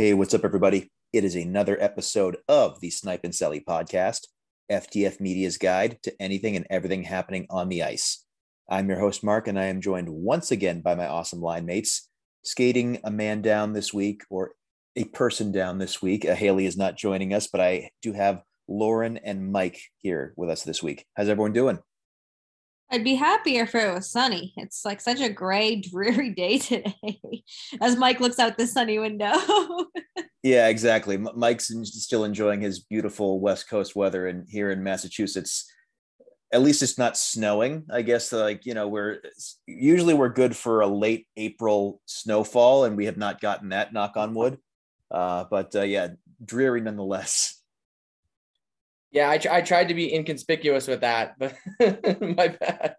Hey, what's up, everybody? It is another episode of the Snipe and Celly podcast, FTF Media's guide to anything and everything happening on the ice. I'm your host, Mark, and I am joined once again by my awesome line mates. Skating a man down this week, or a person down this week. Uh, Haley is not joining us, but I do have Lauren and Mike here with us this week. How's everyone doing? I'd be happier if it was sunny. It's like such a gray, dreary day today. As Mike looks out the sunny window. yeah, exactly. Mike's still enjoying his beautiful West Coast weather, and here in Massachusetts, at least it's not snowing. I guess like you know we're usually we're good for a late April snowfall, and we have not gotten that. Knock on wood. Uh, but uh, yeah, dreary nonetheless. Yeah, I, I tried to be inconspicuous with that, but my bad.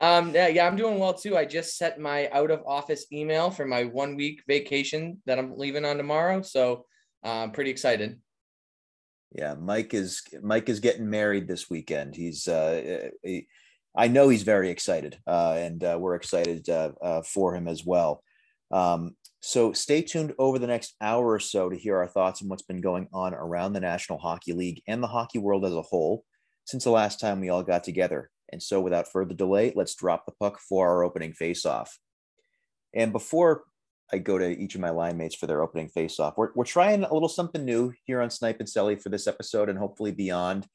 Um, yeah, yeah, I'm doing well too. I just set my out of office email for my one week vacation that I'm leaving on tomorrow. So uh, I'm pretty excited. Yeah, Mike is Mike is getting married this weekend. He's uh, he, I know he's very excited, uh, and uh, we're excited uh, uh, for him as well. Um, so stay tuned over the next hour or so to hear our thoughts on what's been going on around the National Hockey League and the hockey world as a whole since the last time we all got together. And so without further delay, let's drop the puck for our opening face-off. And before I go to each of my line mates for their opening face-off, we're, we're trying a little something new here on Snipe and Celly for this episode and hopefully beyond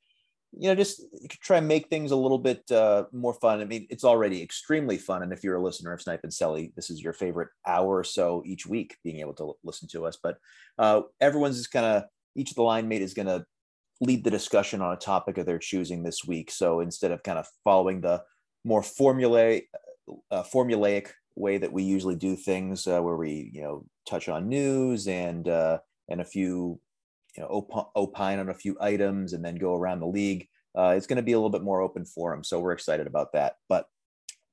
you know, just try and make things a little bit uh, more fun. I mean, it's already extremely fun. And if you're a listener of Snipe and Celly, this is your favorite hour or so each week being able to listen to us. But uh, everyone's just kind of, each of the line mate is going to lead the discussion on a topic of their choosing this week. So instead of kind of following the more formulaic, uh, formulaic way that we usually do things, uh, where we, you know, touch on news and, uh, and a few you know op- opine on a few items and then go around the league. Uh, it's going to be a little bit more open for him, so we're excited about that. But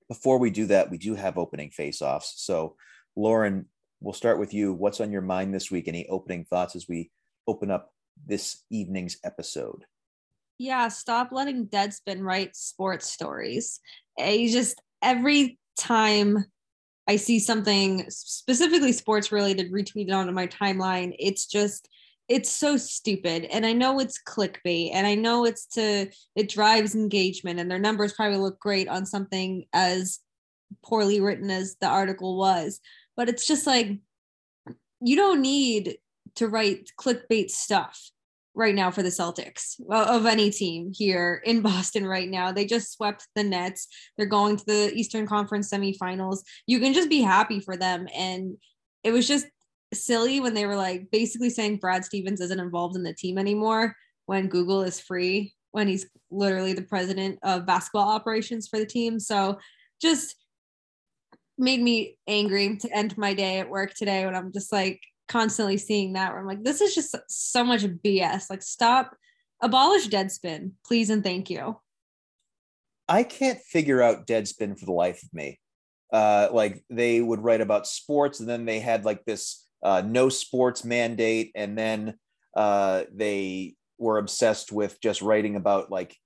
before we do that, we do have opening face-offs. So, Lauren, we'll start with you. What's on your mind this week? Any opening thoughts as we open up this evening's episode? Yeah, stop letting Deadspin write sports stories. You just every time I see something specifically sports related retweeted onto my timeline, it's just it's so stupid and i know it's clickbait and i know it's to it drives engagement and their numbers probably look great on something as poorly written as the article was but it's just like you don't need to write clickbait stuff right now for the Celtics of any team here in Boston right now. They just swept the Nets. They're going to the Eastern Conference semifinals. You can just be happy for them and it was just silly when they were like basically saying Brad Stevens isn't involved in the team anymore when Google is free when he's literally the president of basketball operations for the team. So just made me angry to end my day at work today when I'm just like constantly seeing that where I'm like, this is just so much BS. Like, stop, abolish Deadspin, please and thank you. I can't figure out Deadspin for the life of me. Uh, like they would write about sports, and then they had like this uh, no sports mandate, and then uh, they were obsessed with just writing about like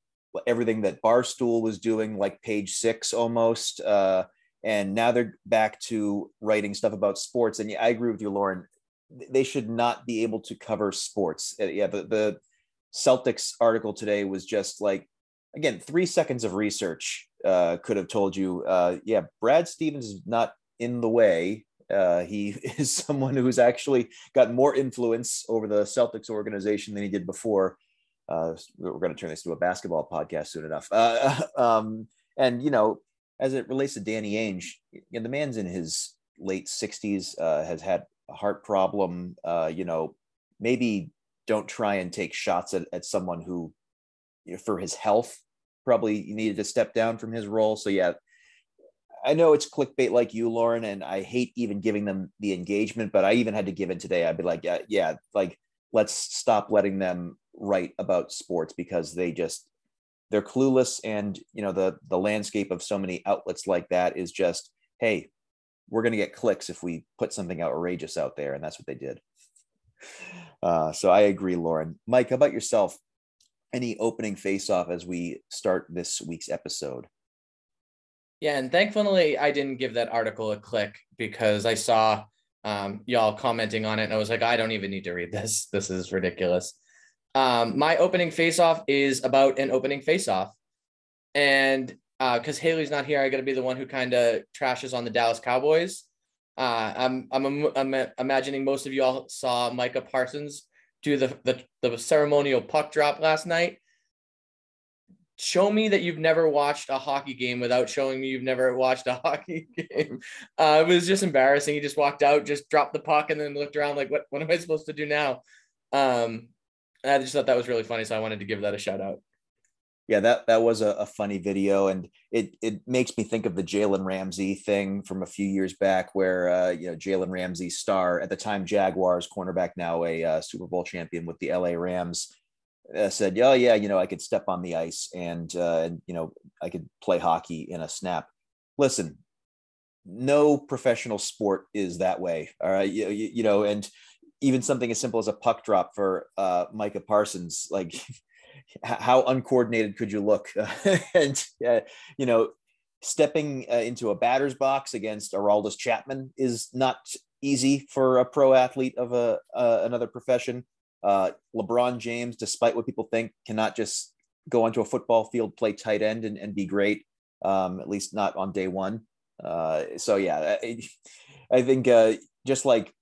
everything that Barstool was doing, like page six almost. Uh, and now they're back to writing stuff about sports. And yeah, I agree with you, Lauren. They should not be able to cover sports. Uh, yeah, the, the Celtics article today was just like, again, three seconds of research uh, could have told you, uh, yeah, Brad Stevens is not in the way uh, he is someone who's actually got more influence over the Celtics organization than he did before. Uh, we're going to turn this to a basketball podcast soon enough. Uh, um, and you know, as it relates to Danny Ainge, you know, the man's in his late 60s, uh, has had a heart problem. Uh, you know, maybe don't try and take shots at, at someone who, you know, for his health, probably needed to step down from his role. So yeah, I know it's clickbait like you, Lauren, and I hate even giving them the engagement, but I even had to give it today. I'd be like, yeah, yeah, like let's stop letting them write about sports because they just they're clueless and you know the the landscape of so many outlets like that is just hey we're going to get clicks if we put something outrageous out there and that's what they did. Uh, so i agree lauren. Mike how about yourself? Any opening face off as we start this week's episode yeah, and thankfully I didn't give that article a click because I saw um, y'all commenting on it, and I was like, I don't even need to read this. This is ridiculous. Um, my opening face off is about an opening face off, and because uh, Haley's not here, I got to be the one who kind of trashes on the Dallas Cowboys. Uh, I'm, I'm I'm imagining most of you all saw Micah Parsons do the, the the ceremonial puck drop last night. Show me that you've never watched a hockey game without showing me you've never watched a hockey game. Uh, it was just embarrassing. He just walked out, just dropped the puck, and then looked around like, "What? What am I supposed to do now?" Um, I just thought that was really funny, so I wanted to give that a shout out yeah, that that was a, a, funny video, and it it makes me think of the Jalen Ramsey thing from a few years back, where uh, you know Jalen Ramsey, star at the time Jaguars cornerback, now a uh, Super Bowl champion with the LA Rams, uh, said, "Oh yeah, you know I could step on the ice and uh, you know I could play hockey in a snap." Listen, no professional sport is that way. All right, you, you, you know, and even something as simple as a puck drop for uh, Micah Parsons, like. how uncoordinated could you look? and uh, you know, stepping uh, into a batter's box against Aroldis Chapman is not easy for a pro athlete of a uh, another profession. Uh, LeBron James, despite what people think, cannot just go onto a football field, play tight end, and, and be great. Um, at least not on day one. Uh, so yeah, I, I think uh, just like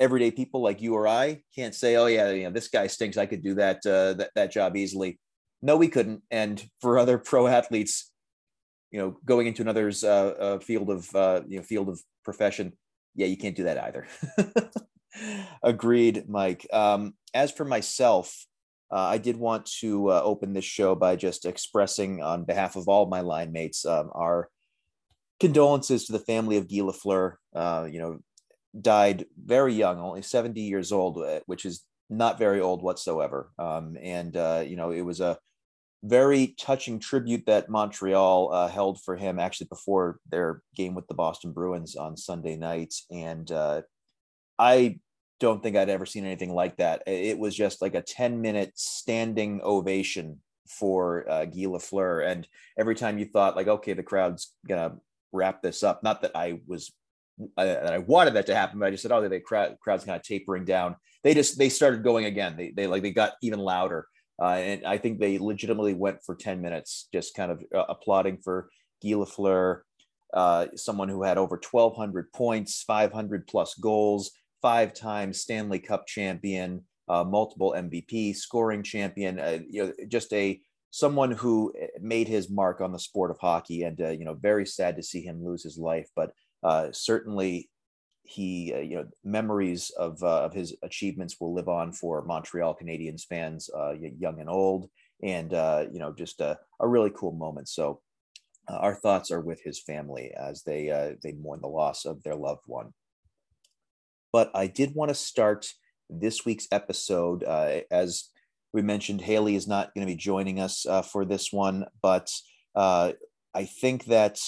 everyday people like you or I can't say, oh yeah, you know, this guy stinks. I could do that uh, that that job easily. No, we couldn't. And for other pro athletes, you know, going into another's uh, uh, field of uh, you know field of profession, yeah, you can't do that either. Agreed, Mike. Um, as for myself, uh, I did want to uh, open this show by just expressing, on behalf of all my line mates, um, our condolences to the family of Guy Lafleur. Uh, you know, died very young, only 70 years old, uh, which is not very old whatsoever. Um, and, uh, you know, it was a very touching tribute that Montreal uh, held for him actually before their game with the Boston Bruins on Sunday night. And uh, I don't think I'd ever seen anything like that. It was just like a 10 minute standing ovation for uh, Guy Lafleur. And every time you thought, like, okay, the crowd's going to wrap this up, not that I was I, I wanted that to happen, but I just said, oh, the crowd, crowd's kind of tapering down. They just they started going again. They they like they got even louder, uh, and I think they legitimately went for ten minutes, just kind of uh, applauding for Guy Lafleur, uh, someone who had over twelve hundred points, five hundred plus goals, five times Stanley Cup champion, uh, multiple MVP, scoring champion. Uh, you know, just a someone who uh, made his mark on the sport of hockey, and you know, very sad to see him lose his life, but uh, certainly he uh, you know memories of uh, of his achievements will live on for Montreal Canadiens fans, uh, young and old, and uh, you know just a, a really cool moment. So uh, our thoughts are with his family as they uh, they mourn the loss of their loved one. But I did want to start this week's episode as we mentioned. Haley is not going to be joining us for this one, but I think that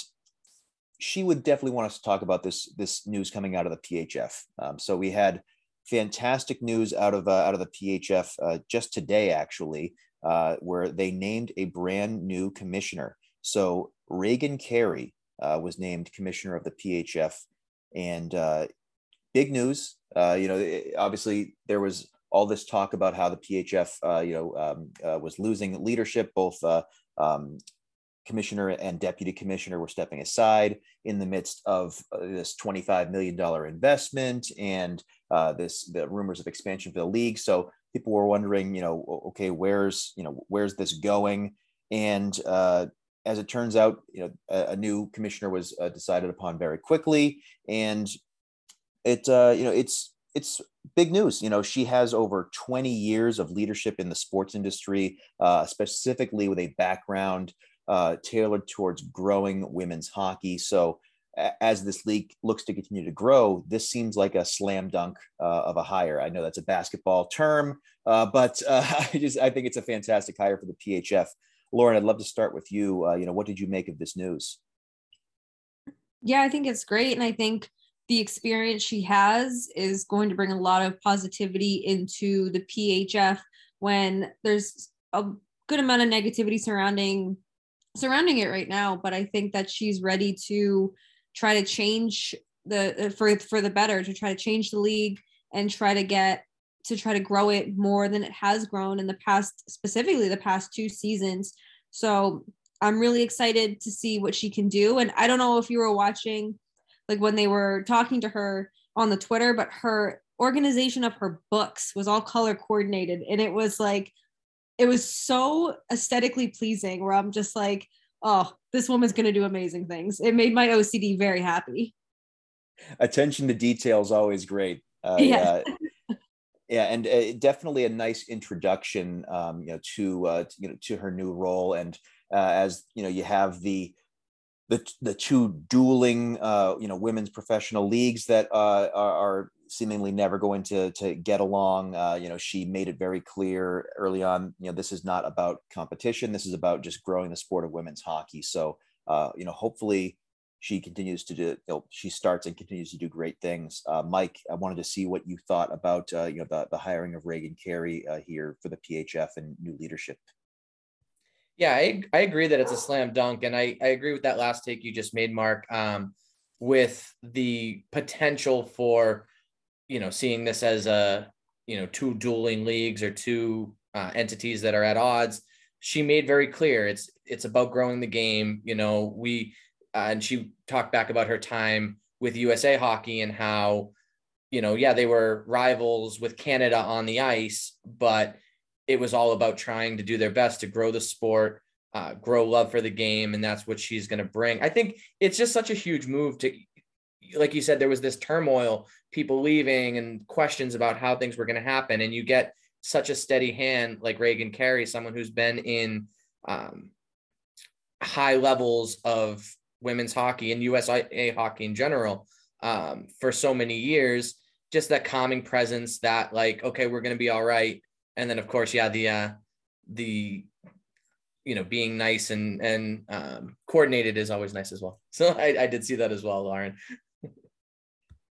she would definitely want us to talk about this this news coming out of the PHF. Um, so we had fantastic news out of uh, out of the PHF uh, just today, actually, uh, where they named a brand new commissioner. So Reagan Carey uh, was named commissioner of the PHF, and uh, big news. Uh, you know, it, obviously there was all this talk about how the PHF, you know, um, was losing leadership, both um, commissioner and deputy commissioner were stepping aside in the midst of uh, this $25 million investment and uh, this the rumors of expansion for the league. So people were wondering, you know, okay, where's you know where's this going? And uh, as it turns out, you know, a, a new commissioner was uh, decided upon very quickly, and it uh, you know it's it's big news. You know, she has over 20 years of leadership in the sports industry, uh, specifically with a background uh, tailored towards growing women's hockey. So as this league looks to continue to grow, this seems like a slam dunk uh, of a hire. I know that's a basketball term, uh, but uh, I just I think it's a fantastic hire for the PHF. Lauren, I'd love to start with you. Uh, you know, what did you make of this news? Yeah, I think it's great, and I think the experience she has is going to bring a lot of positivity into the PHF when there's a good amount of negativity surrounding surrounding it right now, but I think that she's ready to try to change the uh, for for the better to try to change the league and try to get to try to grow it more than it has grown in the past specifically the past two seasons. So i'm really excited to see what she can do. And i don't know if you were watching like when they were talking to her on the twitter but her organization of her books was all color coordinated and it was like it was so aesthetically pleasing where i'm just like oh this woman's going to do amazing things it made my ocd very happy attention to detail is always great. Uh, yeah. yeah. yeah, and uh, definitely a nice introduction, um, you know, to uh, you know to her new role, and uh, as you know, you have the the the two dueling, uh, you know, women's professional leagues that uh, are, seemingly never going to to get along. Uh, you know, she made it very clear early on. You know, this is not about competition. This is about just growing the sport of women's hockey. So, uh, you know, hopefully, she continues to do you know, she starts and continues to do great things uh, mike i wanted to see what you thought about uh, you know the, the hiring of reagan carey here for the phf and new leadership yeah I, I agree that it's a slam dunk and I, I agree with that last take you just made mark um, with the potential for you know seeing this as a you know two dueling leagues or two uh, entities that are at odds. She made very clear it's it's about growing the game you know we uh, and she talked back about her time with USA Hockey and how, you know, yeah, they were rivals with Canada on the ice, but it was all about trying to do their best to grow the sport, uh, grow love for the game, and that's what she's going to bring. I think it's just such a huge move to, like you said, there was this turmoil, people leaving, and questions about how things were going to happen, and you get such a steady hand like Reagan Carey, someone who's been in um, high levels of women's hockey and USA hockey in general um, for so many years. Just that calming presence that like, okay, we're gonna be all right. And then of course, yeah, the uh, the you know being nice and and um, coordinated is always nice as well. So I, I did see that as well, Lauren.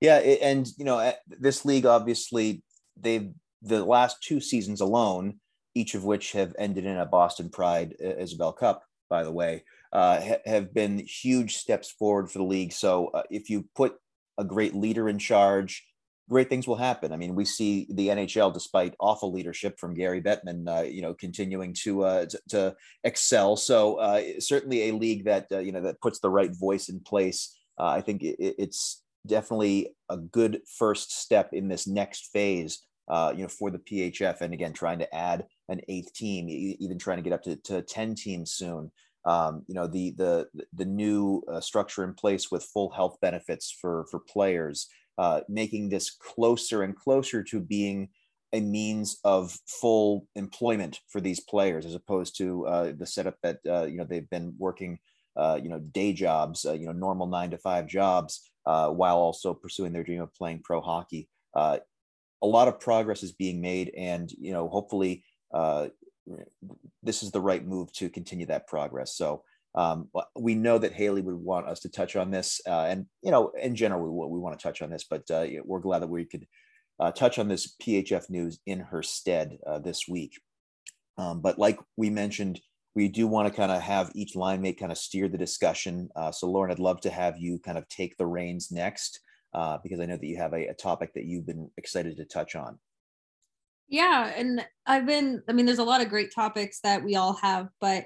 yeah, and you know this league obviously they've the last two seasons alone, each of which have ended in a Boston Pride uh, Isobel Cup, by the way uh, ha- have been huge steps forward for the league. So uh, if you put a great leader in charge, great things will happen. I mean, we see the NHL, despite awful leadership from Gary Bettman, uh, you know, continuing to, uh, to, to excel. So uh, certainly a league that uh, you know that puts the right voice in place. Uh, I think it, it's definitely a good first step in this next phase. Uh, you know, for the PHF, and again, trying to add an eighth team, even trying to get up to, to ten teams soon um, you know the the the new structure in place with full health benefits for for players, uh, making this closer and closer to being a means of full employment for these players, as opposed to uh, the setup that uh, you know they've been working, uh, you know, day jobs, uh, you know, normal nine to five jobs, while also pursuing their dream of playing pro hockey. a lot of progress is being made, and you know, hopefully, this is the right move to continue that progress. So um, we know that Haley would want us to touch on this, uh, and you know, in general, we, we want to touch on this, but uh, we're glad that we could uh, touch on this PHF news in her stead uh, this week. Um, but like we mentioned, we do want to kind of have each line mate kind of steer the discussion. Uh, so Lauren, I'd love to have you kind of take the reins next, uh, because I know that you have a, a topic that you've been excited to touch on. Yeah. And I've been, I mean, there's a lot of great topics that we all have, but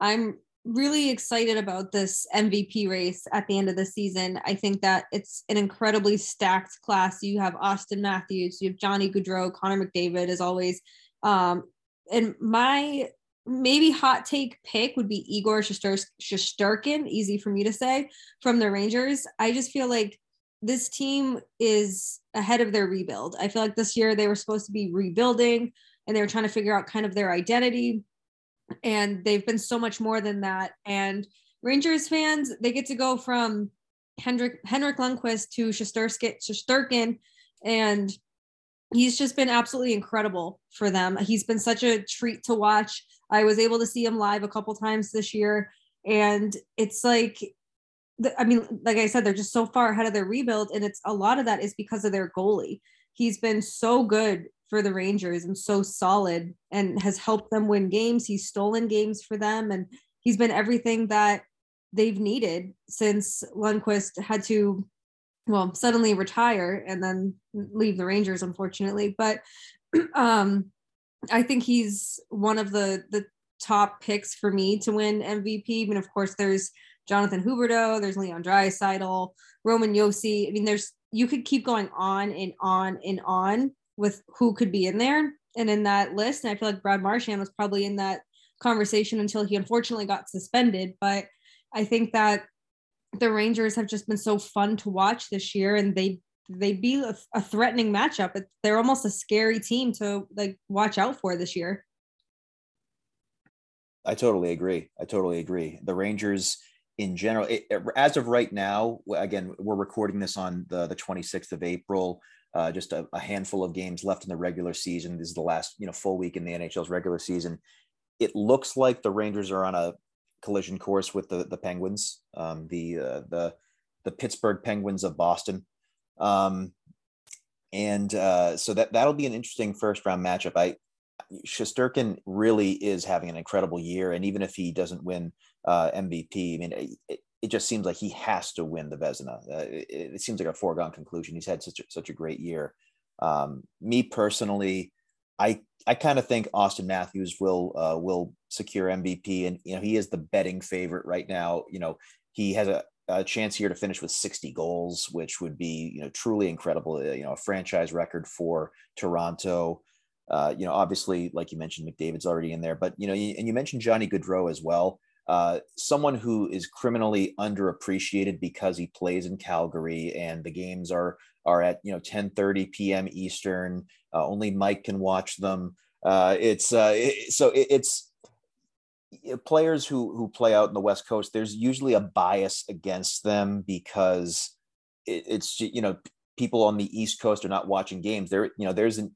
I'm really excited about this MVP race at the end of the season. I think that it's an incredibly stacked class. You have Austin Matthews, you have Johnny Gaudreau, Connor McDavid, as always. Um, and my maybe hot take pick would be Igor Shesterkin, easy for me to say, from the Rangers. I just feel like this team is ahead of their rebuild. I feel like this year they were supposed to be rebuilding and they were trying to figure out kind of their identity. And they've been so much more than that. And Rangers fans, they get to go from Hendrik Henrik Lundqvist to Shesterkin, and he's just been absolutely incredible for them. He's been such a treat to watch. I was able to see him live a couple times this year, and it's like I mean, like I said, they're just so far ahead of their rebuild, and it's a lot of that is because of their goalie. He's been so good for the Rangers and so solid, and has helped them win games. He's stolen games for them, and he's been everything that they've needed since Lundqvist had to well, suddenly retire and then leave the Rangers, unfortunately. But um, I think he's one of the the top picks for me to win MVP. I mean, of course, there's Jonathan Huberdeau, there's Leon Draisaitl, Roman Josi. I mean, there's you could keep going on and on and on with who could be in there and in that list. And I feel like Brad Marchand was probably in that conversation until he unfortunately got suspended. But I think that the Rangers have just been so fun to watch this year, and they they be a, a threatening matchup. They're almost a scary team to like watch out for this year. I totally agree. I totally agree. The Rangers in general, it, as of right now, again, we're recording this on the, the 26th of April. Uh, just a, a, handful of games left in the regular season. This is the last, you know, full week in the NHL's regular season. It looks like the Rangers are on a collision course with the the Penguins, um, the uh, the the Pittsburgh Penguins of Boston, um, and uh, so that that'll be an interesting first round matchup. I Shesterkin really is having an incredible year, and even if he doesn't win uh, MVP, I mean, it, it, just seems like he has to win the Vezina. Uh, it, it, seems like a foregone conclusion. He's had such a, such a great year. Um, me personally, I I kind of think Austin Matthews will uh, will secure MVP, and you know he is the betting favorite right now. You know he has a, a chance here to finish with 60 goals, which would be you know truly incredible. Uh, you know a franchise record for Toronto. Uh, you know, obviously, like you mentioned, McDavid's already in there, but you know, and you mentioned Johnny Gaudreau as well. Uh, someone who is criminally underappreciated because he plays in Calgary and the games are are at you know 10:30 p.m. Eastern. Uh, only Mike can watch them. Uh, it's uh, it, so it, it's players who who play out in the West Coast. There's usually a bias against them because it, it's you know people on the East Coast are not watching games. There you know there's an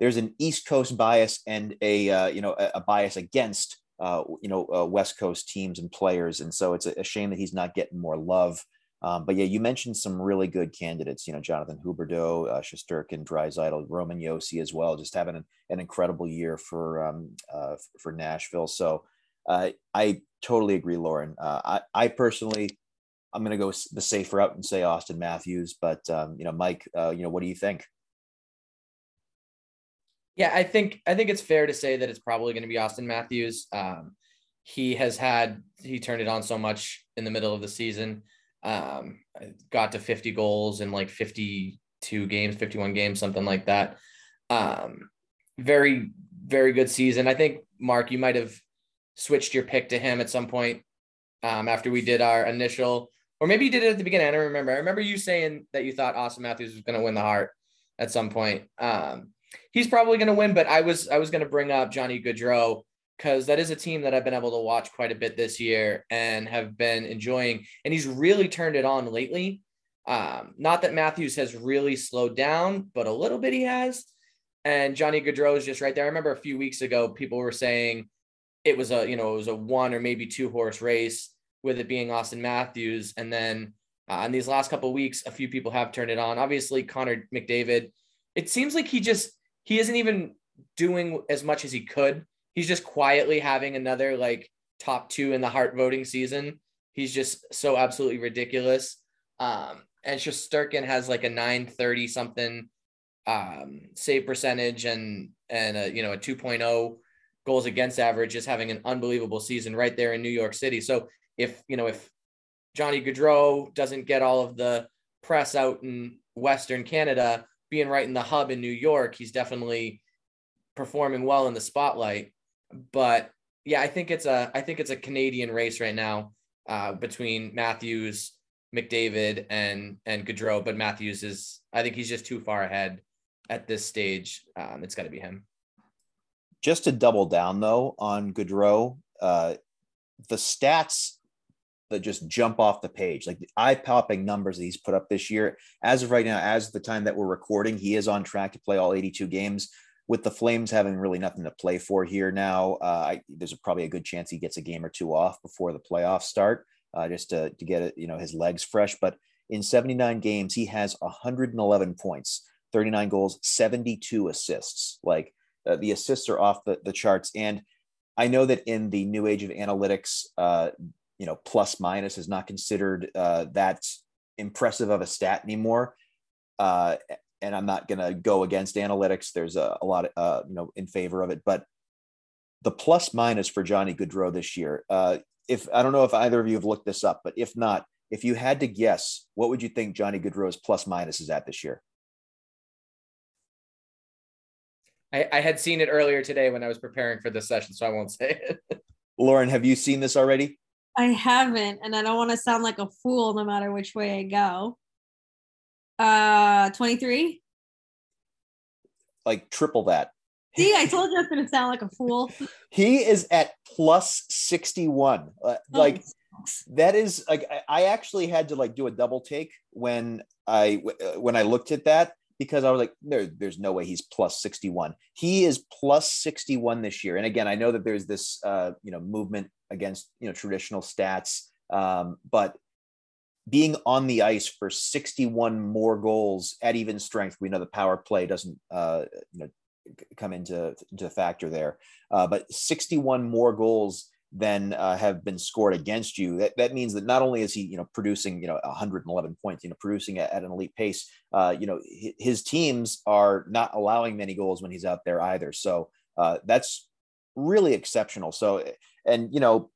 there's an East Coast bias and a uh, you know a, a bias against uh, you know uh, West Coast teams and players, and so it's a, a shame that he's not getting more love. Um, but yeah, you mentioned some really good candidates. You know, Jonathan Huberdeau, uh, Shesterkin, Draisaitl, Roman Josi as well, just having an, an incredible year for um, uh, for Nashville. So uh, I totally agree, Lauren. Uh, I, I personally, I'm going to go the safer route and say Austin Matthews. But um, you know, Mike, you know, what do you think? Yeah, I think I think it's fair to say that it's probably going to be Austin Matthews. Um, he has had he turned it on so much in the middle of the season. Um, got to 50 goals in like 52 games, 51 games, something like that. Um, very very good season. I think Mark, you might have switched your pick to him at some point um, after we did our initial, or maybe you did it at the beginning. I don't remember. I remember you saying that you thought Austin Matthews was going to win the Hart at some point. Um, he's probably going to win. But I was I was going to bring up Johnny Gaudreau because that is a team that I've been able to watch quite a bit this year and have been enjoying. And he's really turned it on lately. Um, not that Matthews has really slowed down, but a little bit he has. And Johnny Gaudreau is just right there. I remember a few weeks ago, people were saying it was a, you know, it was a one or maybe two horse race with it being Austin Matthews. And then uh, in these last couple weeks, a few people have turned it on. Obviously, Connor McDavid, it seems like he just he isn't even doing as much as he could. He's just quietly having another like top two in the Hart voting season. He's just so absolutely ridiculous. Um, and Shesterkin has like a 930 something um, save percentage and and a, you know a 2.0 goals against average, just having an unbelievable season right there in New York City. So if you know if Johnny Gaudreau doesn't get all of the press out in Western Canada, being right in the hub in New York, he's definitely performing well in the spotlight. But yeah, I think it's a I think it's a Canadian race right now uh, between Matthews, McDavid, and and Gaudreau. But Matthews is I think he's just too far ahead at this stage. Um, it's got to be him. Just to double down though on Gaudreau, uh, the stats that just jump off the page, like the eye popping numbers that he's put up this year. As of right now, as the time that we're recording, he is on track to play all 82 games. With the Flames having really nothing to play for here now, uh, I, there's probably a good chance he gets a game or two off before the playoffs start, uh, just to, to get it, you know, his legs fresh. But in 79 games, he has 111 points, 39 goals, 72 assists. Like uh, the assists are off the, the charts. And I know that in the new age of analytics, uh, you know plus minus is not considered uh, that impressive of a stat anymore. Uh, and I'm not going to go against analytics. There's a, a lot of, uh, you know, in favor of it, but the plus minus for Johnny Gaudreau this year. Uh, if I don't know if either of you have looked this up, but if not, if you had to guess, what would you think Johnny Gaudreau's plus minus is at this year? I, I had seen it earlier today when I was preparing for this session, so I won't say it. Lauren, have you seen this already? I haven't, and I don't want to sound like a fool no matter which way I go. Uh, 23. Like triple that. See, I told you I was going to sound like a fool. he is at plus 61. Uh, oh, like that is like I actually had to like do a double take when I uh, when I looked at that because I was like, there, there's no way he's plus 61. He is plus 61 this year. And again, I know that there's this uh, you know movement against you know traditional stats, um, but being on the ice for 61 more goals at even strength, we know the power play doesn't uh, you know come into into factor there, uh, but 61 more goals than uh, have been scored against you. That, that means that not only is he, you know, producing, you know, 111 points, you know, producing at, at an elite pace, uh, you know, his teams are not allowing many goals when he's out there either. So uh, that's really exceptional. So, and, you know,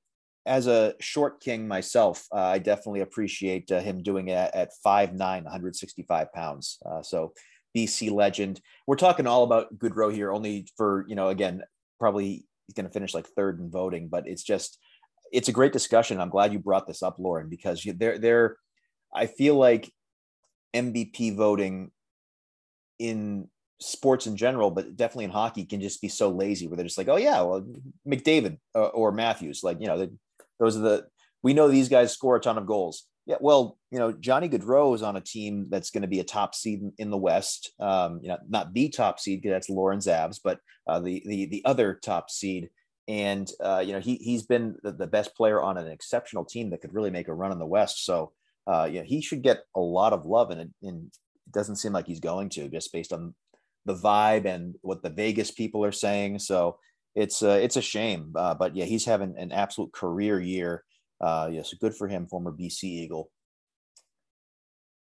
as a short king myself, uh, I definitely appreciate uh, him doing it at 5'9", 165 pounds. Uh, so BC legend. We're talking all about Gaudreau here, only for, you know, again, probably he's going to finish like third in voting, but it's just it's a great discussion. I'm glad you brought this up, Lauren, because they're they're I feel like MVP voting in sports in general, but definitely in hockey can just be so lazy where they're just like, oh yeah, well McDavid or, or Matthews, like you know, the, those are the we know these guys score a ton of goals. Yeah, well, you know, Johnny Gaudreau is on a team that's going to be a top seed in the West. Um, you know, not the top seed because that's Lauren's Avs, but uh, the the the other top seed. And uh, you know, he he's been the, the, best player on an exceptional team that could really make a run in the West. So, uh, he should get a lot of love, and it, and it doesn't seem like he's going to, just based on the vibe and what the Vegas people are saying. So it's uh, it's a shame, uh, but yeah, he's having an absolute career year uh, yes, good for him, former BC Eagle.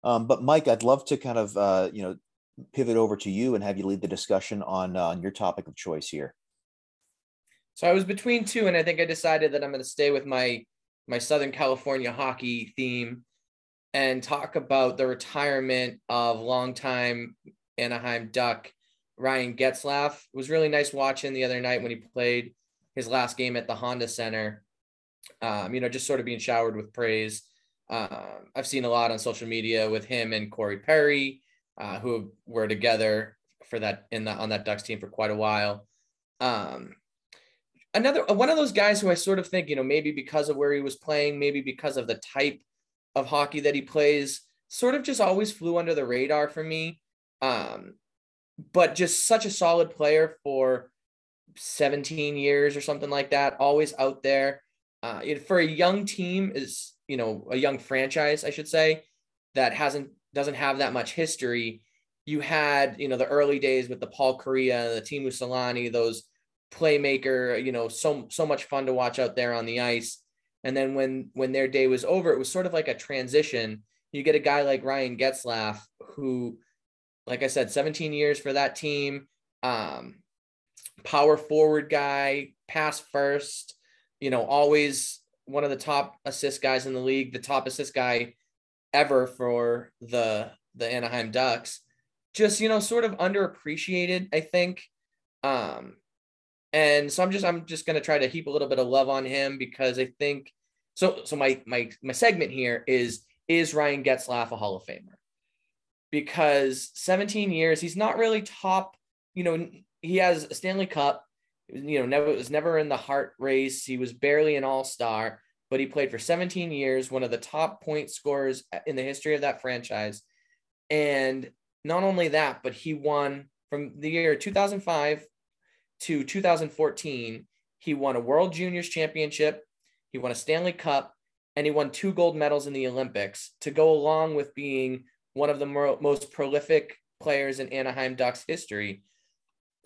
Um, but Mike, I'd love to kind of uh, you know pivot over to you and have you lead the discussion on uh, on your topic of choice here. So I was between two, and I think I decided that I'm going to stay with my my Southern California hockey theme and talk about the retirement of longtime Anaheim Duck Ryan Getzlaf. It was really nice watching the other night when he played his last game at the Honda Center um, you know, just sort of being showered with praise. Uh, I've seen a lot on social media with him and Corey Perry, uh, who were together for that in the on that Ducks team for quite a while. Um, another one of those guys who I sort of think, you know, maybe because of where he was playing, maybe because of the type of hockey that he plays, sort of just always flew under the radar for me. Um, but just such a solid player for 17 years or something like that, always out there uh, it, for a young team is you know a young franchise I should say that hasn't doesn't have that much history. You had you know the early days with the Paul Kariya, the Teemu Selanne, those playmaker, you know, so so much fun to watch out there on the ice. And then when when their day was over, it was sort of like a transition. You get a guy like Ryan Getzlaf, who, like I said, 17 years for that team. Um, power forward guy, pass first, you know, always one of the top assist guys in the league, the top assist guy ever for the the Anaheim Ducks. Just, you know, sort of underappreciated, I think. Um and so I'm just I'm just to try to heap a little bit of love on him because I think so so my my my segment here is is Ryan Getzlaf a Hall of Famer? Because 17 years, he's not really top, you know, he has a Stanley Cup, you know, never was never in the Hart race. He was barely an all-star, but he played for 17 years, one of the top point scorers in the history of that franchise. And not only that, but he won from the year 2005 to 2014. He won a World Juniors Championship, he won a Stanley Cup, and he won two gold medals in the Olympics to go along with being one of the most prolific players in Anaheim Ducks history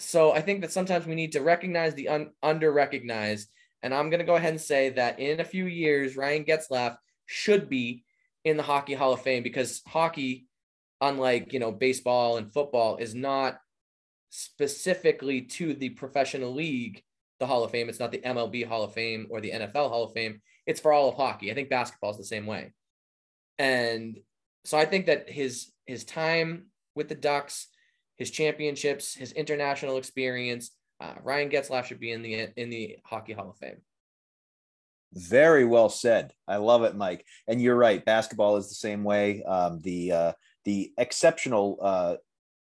so I think that sometimes we need to recognize the un- under recognized. And I'm going to go ahead and say that in a few years, Ryan Getzlaf should be in the Hockey Hall of Fame because hockey, unlike you know baseball and football, is not specifically to the professional league, the Hall of Fame. It's not the MLB Hall of Fame or the NFL Hall of Fame. It's for all of hockey. I think basketball is the same way. And so I think that his his time with the Ducks, his championships, his international experience, uh, Ryan Getzlaf should be in the in the Hockey Hall of Fame. Very well said. I love it, Mike. And you're right. Basketball is the same way. Um, the uh, the exceptional uh,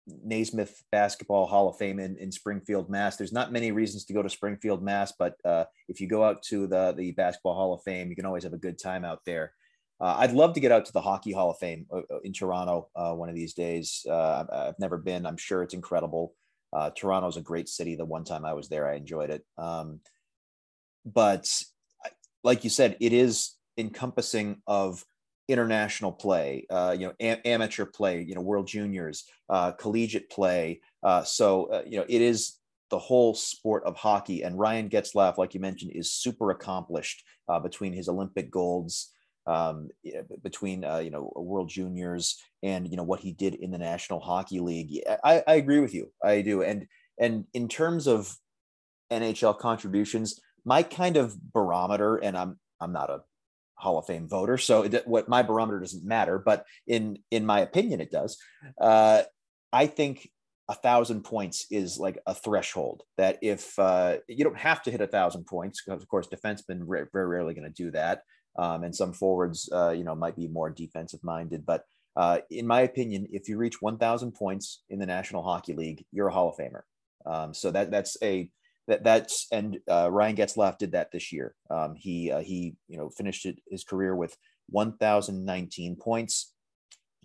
Naismith Basketball Hall of Fame in, in Springfield, Mass. There's not many reasons to go to Springfield, Mass, but uh, if you go out to the the Basketball Hall of Fame, you can always have a good time out there. Uh, I'd love to get out to the Hockey Hall of Fame uh, uh, in Toronto uh, one of these days. Uh, I've never been. I'm sure it's incredible. Uh, Toronto's a great city. The one time I was there, I enjoyed it. Um, but like you said, it is encompassing of international play, uh, you know, a- amateur play, you know, World Juniors, uh, collegiate play. Uh, so you know, it is the whole sport of hockey. And Ryan Getzlaf, like you mentioned, is super accomplished between his Olympic golds um, between uh, you know World Juniors and you know what he did in the National Hockey League. I, I agree with you. I do. And and in terms of NHL contributions, my kind of barometer, and I'm I'm not a Hall of Fame voter, so it, what my barometer doesn't matter. But in in my opinion, it does. Uh, I think a thousand points is like a threshold that if uh, you don't have to hit a thousand points, because of course defensemen very rarely going to do that um, and some forwards, uh, you know, might be more defensive minded. But uh, in my opinion, if you reach 1,000 points in the National Hockey League, you're a Hall of Famer. Um, so that that's a that that's and uh, Ryan Getzlaf did that this year. Um, he uh, he you know finished his career with 1,019 points,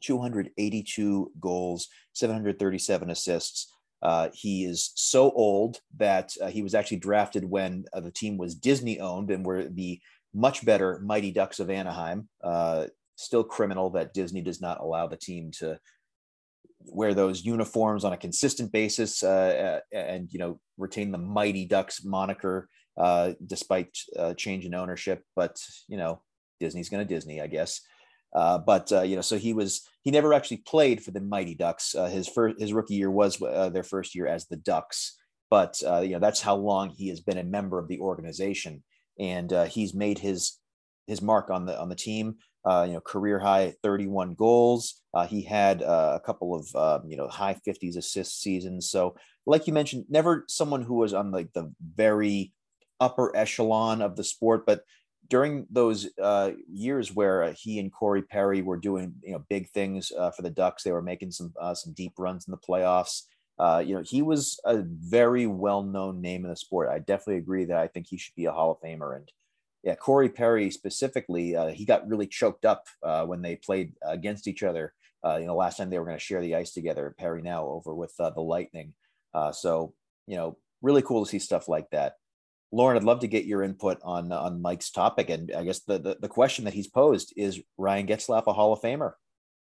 282 goals, 737 assists. Uh, he is so old that uh, he was actually drafted when uh, the team was Disney owned and were the much better Mighty Ducks of Anaheim. Uh, still criminal that Disney does not allow the team to wear those uniforms on a consistent basis uh, and you know retain the Mighty Ducks moniker uh, despite uh, change in ownership. But you know Disney's going to Disney, I guess. Uh, but uh, you know, so he was he never actually played for the Mighty Ducks. Uh, his first his rookie year was their first year as the Ducks. But you know that's how long he has been a member of the organization and uh, he's made his his mark on the on the team. Uh, you know, career high 31 goals. Uh, he had uh, a couple of um, you know high 50s assist seasons. So, like you mentioned, never someone who was on like the very upper echelon of the sport, but during those uh, years where uh, he and Corey Perry were doing you know big things uh, for the Ducks, they were making some uh, some deep runs in the playoffs. Uh, you know, he was a very well-known name in the sport. I definitely agree that I think he should be a Hall of Famer. And yeah, Corey Perry specifically, uh, he got really choked up uh, when they played against each other. Uh, you know, last time they were going to share the ice together. Perry now over with uh, the Lightning. so you know, really cool to see stuff like that. Lauren, I'd love to get your input on on Mike's topic, and I guess the the, the question that he's posed is Ryan Getzlaf a Hall of Famer?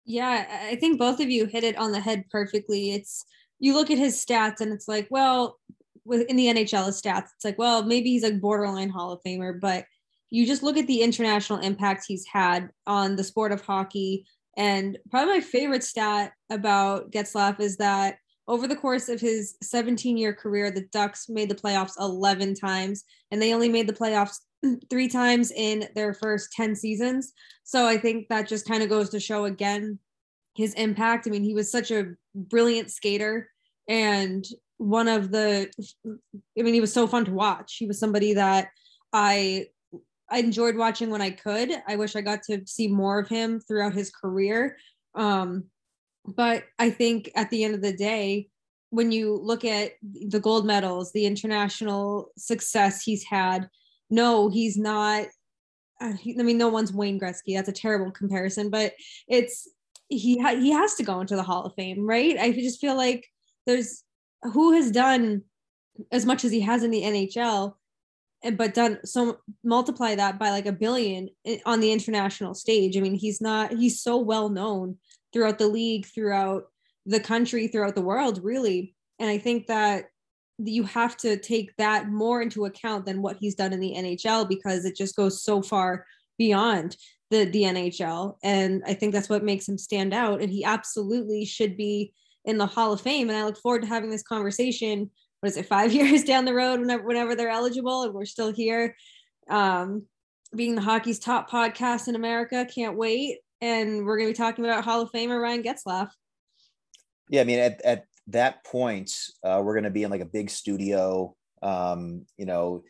Yeah, I think both of you hit it on the head perfectly. It's you look at his stats and it's like, well, within the NHL stats, it's like, well, maybe he's like borderline Hall of Famer, but you just look at the international impact he's had on the sport of hockey. And probably my favorite stat about Getzlaf is that over the course of his 17 year career, the Ducks made the playoffs 11 times, and they only made the playoffs three times in their first 10 seasons. So I think that just kind of goes to show again his impact. I mean, he was such a brilliant skater and one of the i mean he was so fun to watch he was somebody that i i enjoyed watching when i could i wish i got to see more of him throughout his career um but i think at the end of the day when you look at the gold medals the international success he's had no he's not uh, I mean, no one's Wayne Gretzky. That's a terrible comparison, but it's he ha- he has to go into the Hall of Fame, right? I just feel like there's who has done as much as he has in the NHL, but done so multiply that by like a billion on the international stage. I mean, he's not he's so well known throughout the league, throughout the country, throughout the world, really. And I think that you have to take that more into account than what he's done in the NHL because it just goes so far beyond the the NHL, and I think that's what makes him stand out. And he absolutely should be in the Hall of Fame. And I look forward to having this conversation. What is it, five years down the road, whenever whenever they're eligible, and we're still here, um, being the hockey's top podcast in America. Can't wait. And we're going to be talking about Hall of Famer Ryan Getzlaf. Yeah, I mean, at, at that point, uh, we're going to be in like a big studio. Um, you know,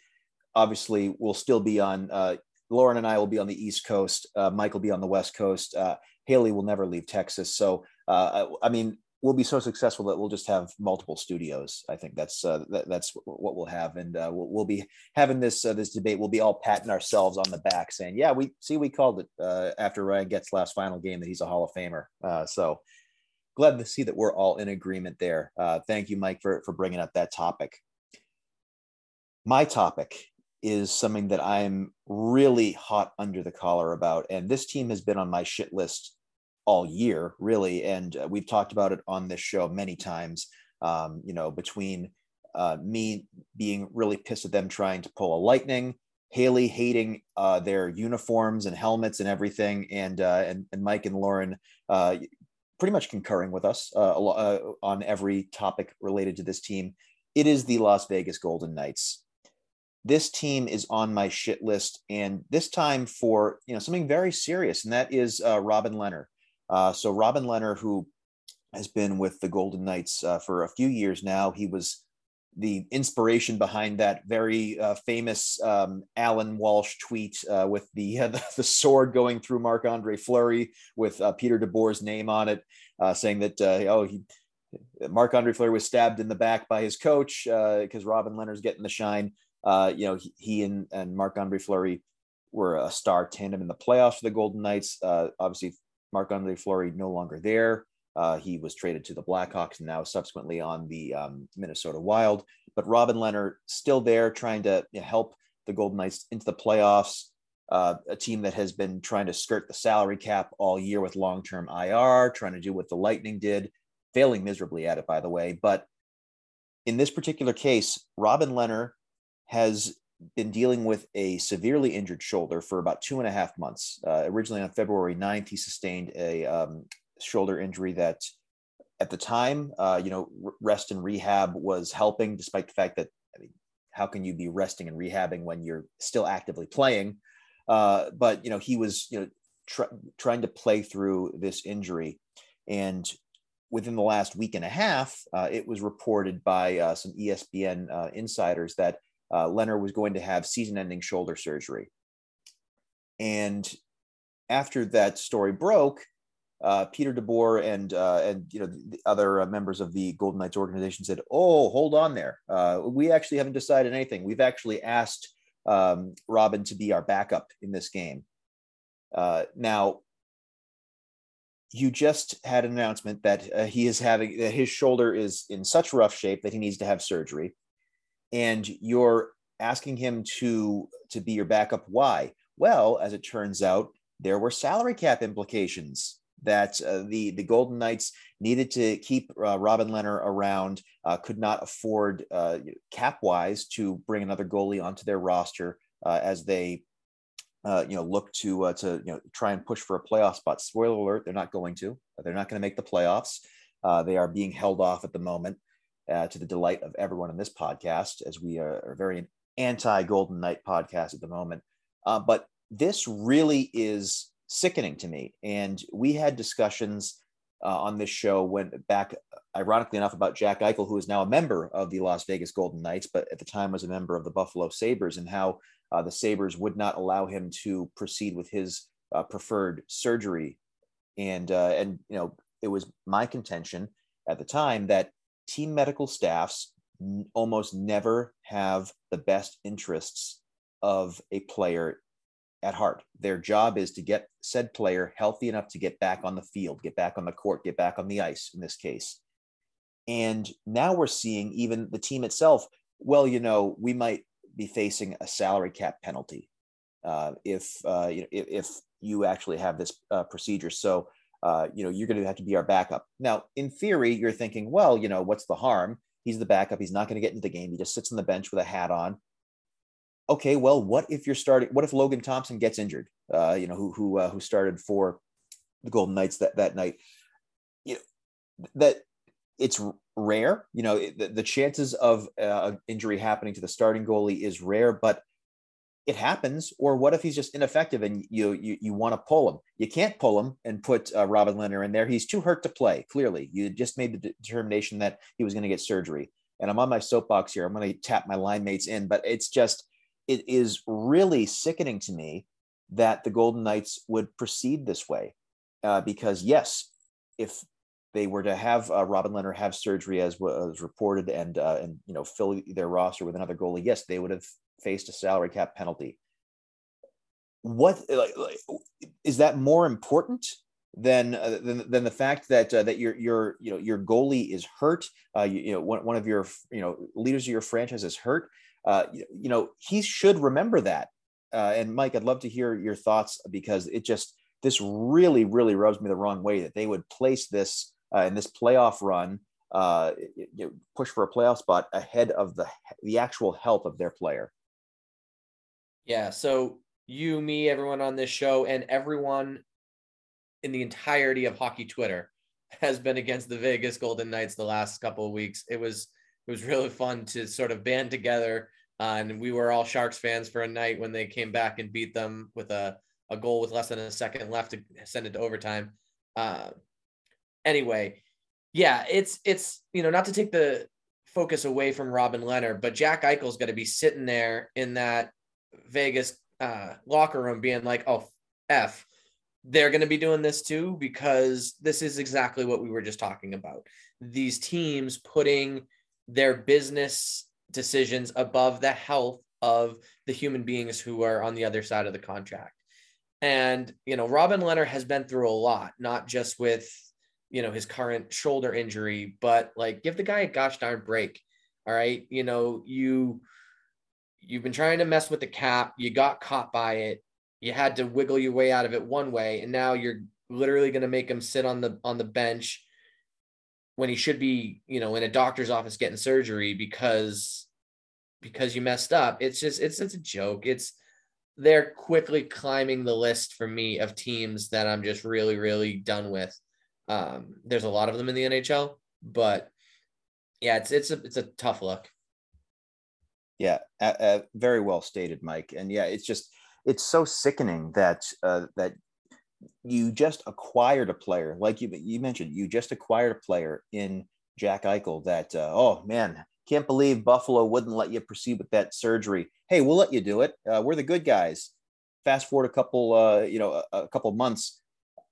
obviously, we'll still be on. Uh, Lauren and I will be on the East Coast. Uh, Mike will be on the West Coast. Uh, Haley will never leave Texas. So, uh, I mean, we'll be so successful that we'll just have multiple studios. I think that's uh, that, that's what we'll have, and uh, we'll, we'll, be having this uh, this debate. We'll be all patting ourselves on the back, saying, "Yeah, we see we called it uh, after Ryan Getzlaf's final game that he's a Hall of Famer." Uh, so glad to see that we're all in agreement there. Uh, thank you, Mike, for for bringing up that topic. My topic is something that I'm really hot under the collar about, and this team has been on my shit list all year, really. And uh, we've talked about it on this show many times. Um, you know, between uh, me being really pissed at them trying to pull a lightning, Haley hating uh, their uniforms and helmets and everything, and uh, and, and Mike and Lauren uh, pretty much concurring with us uh, on every topic related to this team. It is the Las Vegas Golden Knights. This team is on my shit list, and this time for you know something very serious, and that is Robin Lehner. Uh, so Robin Lehner, who has been with the Golden Knights uh, for a few years now, he was the inspiration behind that very uh, famous um, Allan Walsh tweet uh, with the, uh, the sword going through Marc Andre Fleury with uh, Peter DeBoer's name on it, saying that oh he Andre Fleury was stabbed in the back by his coach because Robin Lehner's getting the shine. you know he, he and, and Marc Andre Fleury were a star tandem in the playoffs for the Golden Knights. obviously, Marc Andre Fleury no longer there. Uh, he was traded to the Blackhawks and now subsequently on the um, Minnesota Wild. But Robin Lehner still there, trying to help the Golden Knights into the playoffs. Uh, a team that has been trying to skirt the salary cap all year with long-term IR, trying to do what the Lightning did, failing miserably at it, by the way. But in this particular case, Robin Lehner has been dealing with a severely injured shoulder for about two and a half months. Uh, originally on February 9th, he sustained a um, shoulder injury that at the time, uh, you know, rest and rehab was helping, despite the fact that, I mean, how can you be resting and rehabbing when you're still actively playing? Uh, but, you know, he was, you know, tr- trying to play through this injury. And within the last week and a half, uh, it was reported by uh, some ESPN uh, insiders that uh, Lehner was going to have season ending shoulder surgery. And after that story broke, uh, Peter DeBoer and uh, and you know the other uh, members of the Golden Knights organization said, "Oh, hold on there. Uh, we actually haven't decided anything. We've actually asked um, Robin to be our backup in this game." Uh, now, you just had an announcement that uh, he is having that his shoulder is in such rough shape that he needs to have surgery and you're asking him to to be your backup why? Well as it turns out there were salary cap implications that uh, the the golden knights needed to keep uh, robin lehner around uh, could not afford uh, cap wise to bring another goalie onto their roster uh, as they uh, you know look to to you know try and push for a playoff spot. Spoiler alert they're not going to. They're not going to make the playoffs. They are being held off at the moment uh, to the delight of everyone in this podcast, as we are, are very anti Golden Knight podcast at the moment. Uh, but this really is sickening to me. And we had discussions uh, on this show when back, ironically enough, about Jack Eichel, who is now a member of the Las Vegas Golden Knights, but at the time was a member of the Buffalo Sabres, and how uh, the Sabres would not allow him to proceed with his uh, preferred surgery. And, uh, and, you know, it was my contention at the time that team medical staffs almost never have the best interests of a player at heart. Their job is to get said player healthy enough to get back on the field, get back on the court, get back on the ice in this case. And now we're seeing even the team itself. Well, you know, we might be facing a salary cap penalty uh, if, uh, you know, if, if you actually have this uh, procedure. So uh, you know, you're going to have to be our backup. Now, in theory, you're thinking, well, you know, what's the harm? He's the backup. He's not going to get into the game. He just sits on the bench with a hat on. Okay, well, what if you're starting? What if Logan Thompson gets injured? uh, you know, who who uh, who started for the Golden Knights that that night. You know, that it's rare. You know, the, the chances of uh, injury happening to the starting goalie is rare, but it happens. Or what if he's just ineffective and you you, you want to pull him? You can't pull him and put uh, Robin Lehner in there. He's too hurt to play. Clearly, you just made the determination that he was going to get surgery. And I'm on my soapbox here. I'm going to tap my line mates in, but it's just it is really sickening to me that the Golden Knights would proceed this way. Uh, because yes, if they were to have uh, Robin Lehner have surgery as was reported and uh, and you know fill their roster with another goalie, yes, they would have faced a salary cap penalty. What like, like is that more important than uh, than, than the fact that uh, that your your you know your goalie is hurt? Uh, you, you, know one, one of your you know leaders of your franchise is hurt. Uh, you, you, know he should remember that. Uh, and Mike, I'd love to hear your thoughts because it just this really really rubs me the wrong way that they would place this uh, in this playoff run you know, push for a playoff spot ahead of the the actual health of their player. Yeah. So you, me, everyone on this show, and everyone in the entirety of hockey Twitter has been against the Vegas Golden Knights the last couple of weeks. It was it was really fun to sort of band together, uh, and we were all Sharks fans for a night when they came back and beat them with a a goal with less than a second left to send it to overtime. Uh, anyway, yeah, it's it's you know not to take the focus away from Robin Lehner, but Jack Eichel's got to be sitting there in that Vegas uh, locker room being like, "Oh, f." They're going to be doing this too because this is exactly what we were just talking about. These teams putting their business decisions above the health of the human beings who are on the other side of the contract. And, you know, Robin Lehner has been through a lot, not just with you know his current shoulder injury but like give the guy a gosh darn break all right you know you you've been trying to mess with the cap. You got caught by it. You had to wiggle your way out of it one way and now you're literally going to make him sit on the on the bench when he should be you know in a doctor's office getting surgery because because you messed up. It's just it's it's a joke. It's they're quickly climbing the list for me of teams that I'm just really really done with. Um, there's a lot of them in the NHL, but yeah, it's it's a it's a tough look. Yeah, uh, uh, very well stated, Mike. And yeah, it's just it's so sickening that uh, that you just acquired a player like you you mentioned. You just acquired a player in Jack Eichel. That uh, oh man, can't believe Buffalo wouldn't let you proceed with that surgery. Hey, we'll let you do it. Uh, we're the good guys. Fast forward a couple, uh, you know, a, a couple months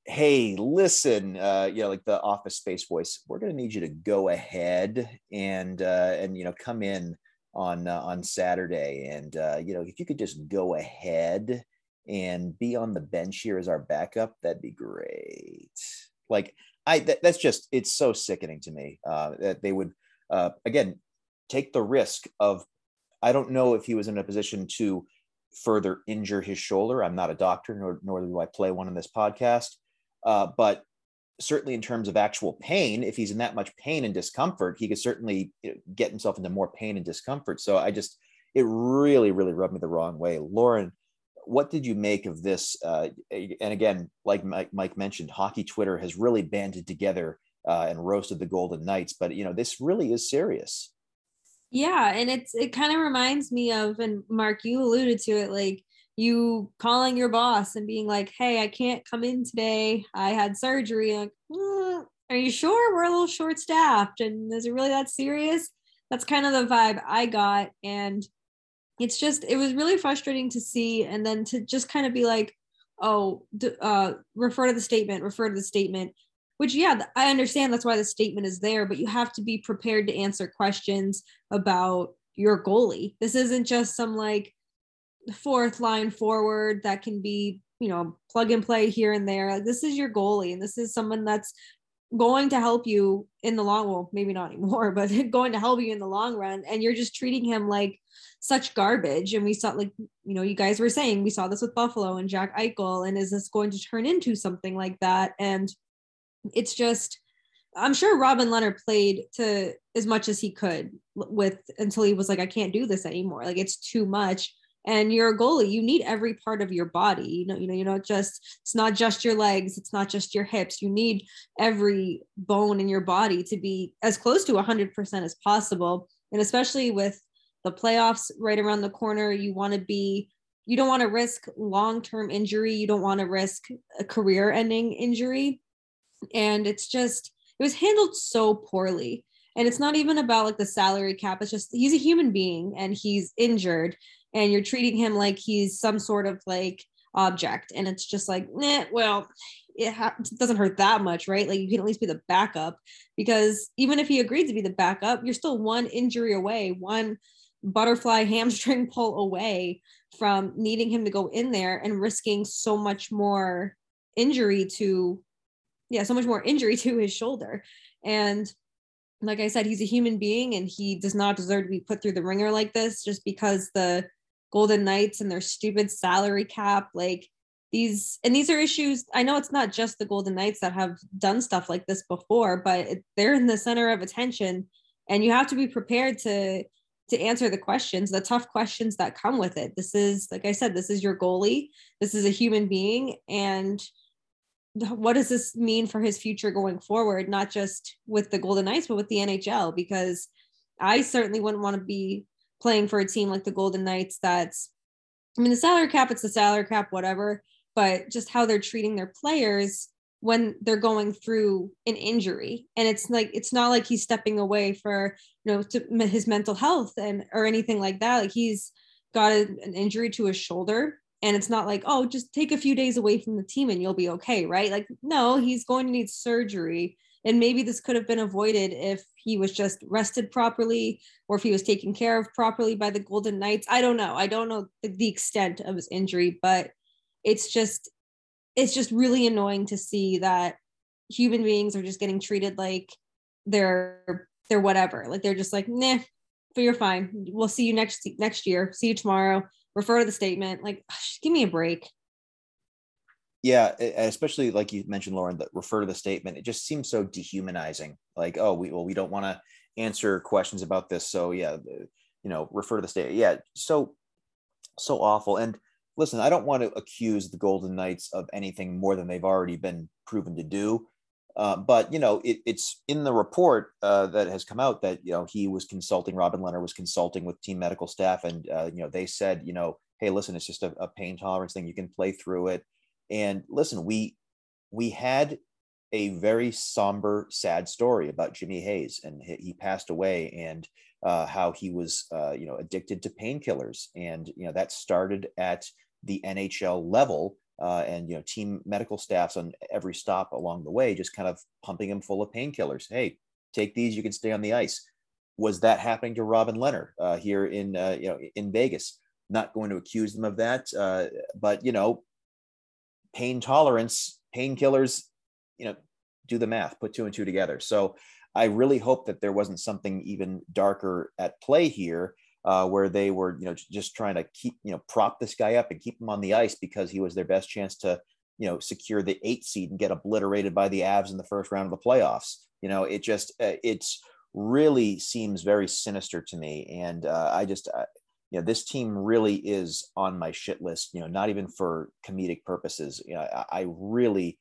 hey listen uh you know like the office space voice we're going to need you to go ahead and uh and you know come in on uh, on saturday and uh you know if you could just go ahead and be on the bench here as our backup that'd be great. Like i that, that's just it's so sickening to me uh that they would uh again take the risk of i don't know if he was in a position to further injure his shoulder. I'm not a doctor nor, nor do i play one in this podcast uh, but certainly in terms of actual pain, if he's in that much pain and discomfort, he could certainly get himself into more pain and discomfort. So I just, it really, really rubbed me the wrong way. Lauren, what did you make of this? Uh, and again, like Mike, Mike, mentioned, hockey Twitter has really banded together uh, and roasted the Golden Knights. But you know, this really is serious. Yeah, and it's it kind of reminds me of, and Mark, you alluded to it, like you calling your boss and being like, hey, I can't come in today. I had surgery. Like, mm, are you sure? We're a little short staffed. And is it really that serious? That's kind of the vibe I got. And it's just, it was really frustrating to see. And then to just kind of be like, oh, uh, refer to the statement, refer to the statement. Which, yeah, I understand that's why the statement is there, but you have to be prepared to answer questions about your goalie. This isn't just some like, fourth line forward that can be, you know, plug and play here and there. Like this is your goalie, and this is someone that's going to help you in the long well maybe not anymore but going to help you in the long run. And you're just treating him like such garbage. And we saw like you know you guys were saying we saw this with buffalo and jack eichel and is this going to turn into something like that? And it's just i'm sure robin lehner played to as much as he could with until he was like i can't do this anymore. Like it's too much and you're a goalie you need every part of your body you know you know you know just it's not just your legs it's not just your hips you need every bone in your body to be as close to 100% as possible. And especially with the playoffs right around the corner you want to be you don't want to risk long-term injury you don't want to risk a career ending injury. And it's just it was handled so poorly. And it's not even about like the salary cap it's just he's a human being and he's injured and you're treating him like he's some sort of like object and it's just like nah, well it ha- doesn't hurt that much right? Like you can at least be the backup because even if he agreed to be the backup you're still one injury away one butterfly hamstring pull away from needing him to go in there and risking so much more injury to yeah so much more injury to his shoulder. And like i said he's a human being and he does not deserve to be put through the ringer like this just because the Golden Knights and their stupid salary cap. Like these, and these are issues. I know it's not just the Golden Knights that have done stuff like this before, but they're in the center of attention, and you have to be prepared to to answer the questions, the tough questions that come with it. This is, like I said, this is your goalie. This is a human being, and what does this mean for his future going forward? Not just with the Golden Knights, but with the NHL, because I certainly wouldn't want to be playing for a team like the Golden Knights that's I mean the salary cap it's the salary cap whatever but just how they're treating their players when they're going through an injury. And it's like it's not like he's stepping away for you know to his mental health and or anything like that. Like he's got a, an injury to his shoulder and it's not like oh just take a few days away from the team and you'll be okay right? Like no he's going to need surgery and maybe this could have been avoided if he was just rested properly or if he was taken care of properly by the Golden Knights. I don't know. I don't know the extent of his injury, but it's just it's just really annoying to see that human beings are just getting treated like they're they're whatever. Like they're just like, nah, but you're fine. We'll see you next next year. See you tomorrow. Refer to the statement. Like, give me a break yeah especially like you mentioned lauren that refer to the statement it just seems so dehumanizing like oh we well we don't want to answer questions about this so yeah you know refer to the state. Yeah so so awful and listen i don't want to accuse the golden knights of anything more than they've already been proven to do uh, but you know it, it's in the report uh, that has come out that you know he was consulting robin lehner was consulting with team medical staff and uh, you know they said you know hey listen it's just a, a pain tolerance thing you can play through it and listen, we we had a very somber, sad story about Jimmy Hayes, and he passed away, and uh, how he was, uh, you know, addicted to painkillers, and you know that started at the NHL level, uh, and you know, team medical staffs on every stop along the way, just kind of pumping him full of painkillers. Hey, take these, you can stay on the ice. Was that happening to Robin Lehner uh, here in, uh, you know, in Vegas? Not going to accuse them of that, uh, but you know, pain tolerance, painkillers, you know, do the math, put two and two together. So I really hope that there wasn't something even darker at play here, uh, where they were, you know, just trying to keep, you know, prop this guy up and keep him on the ice because he was their best chance to, you know, secure the eight seed and get obliterated by the Avs in the first round of the playoffs. You know, it just, uh, it's really seems very sinister to me, and uh, I just, you know, this team really is on my shit list, you know, not even for comedic purposes. You know, I, I really,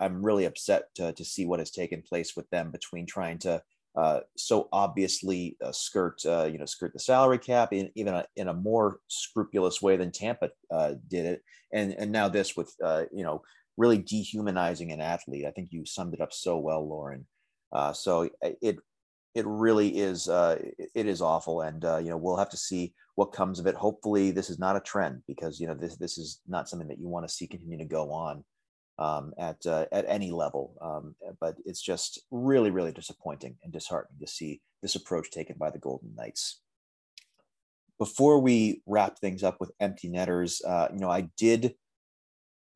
I'm really upset to, to see what has taken place with them between trying to uh, so obviously uh, skirt, uh, you know, skirt the salary cap in even a, in a more scrupulous way than Tampa uh, did it, and and now this with uh, you know really dehumanizing an athlete. I think you summed it up so well, Lauren. Uh, so it it really is it is awful, and you know we'll have to see what comes of it. Hopefully, this is not a trend because you know this this is not something that you want to see continue to go on um, at uh, at any level. Um, but it's just really really disappointing and disheartening to see this approach taken by the Golden Knights. Before we wrap things up with empty netters, uh, you know, I did.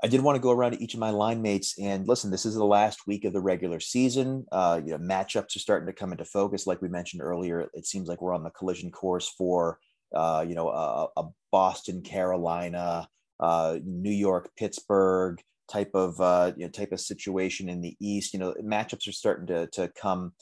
I did want to go around to each of my line mates and listen. This is the last week of the regular season. Uh, you know, matchups are starting to come into focus. Like we mentioned earlier, it seems like we're on the collision course for uh, you know, a, a Boston, Carolina, uh, New York, Pittsburgh type of uh, you know, type of situation in the East. You know, matchups are starting to to come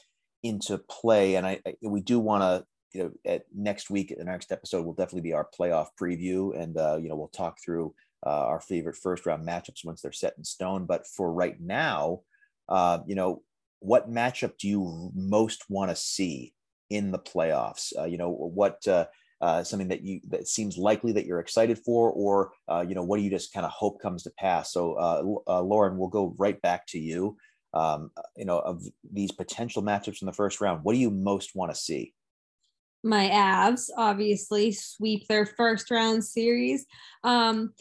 into play, and I, I we do want to you know, at next week, the next episode will definitely be our playoff preview, and uh, you know, we'll talk through uh, our favorite first round matchups once they're set in stone. But for right now, uh, you know, what matchup do you most want to see in the playoffs? Uh, you know, what uh, uh, something that you that seems likely that you're excited for, or uh, you know, what do you just kind of hope comes to pass? So, Lauren, we'll go right back to you. Um, you know, of these potential matchups in the first round, what do you most want to see? my Avs obviously sweep their first round series. Um,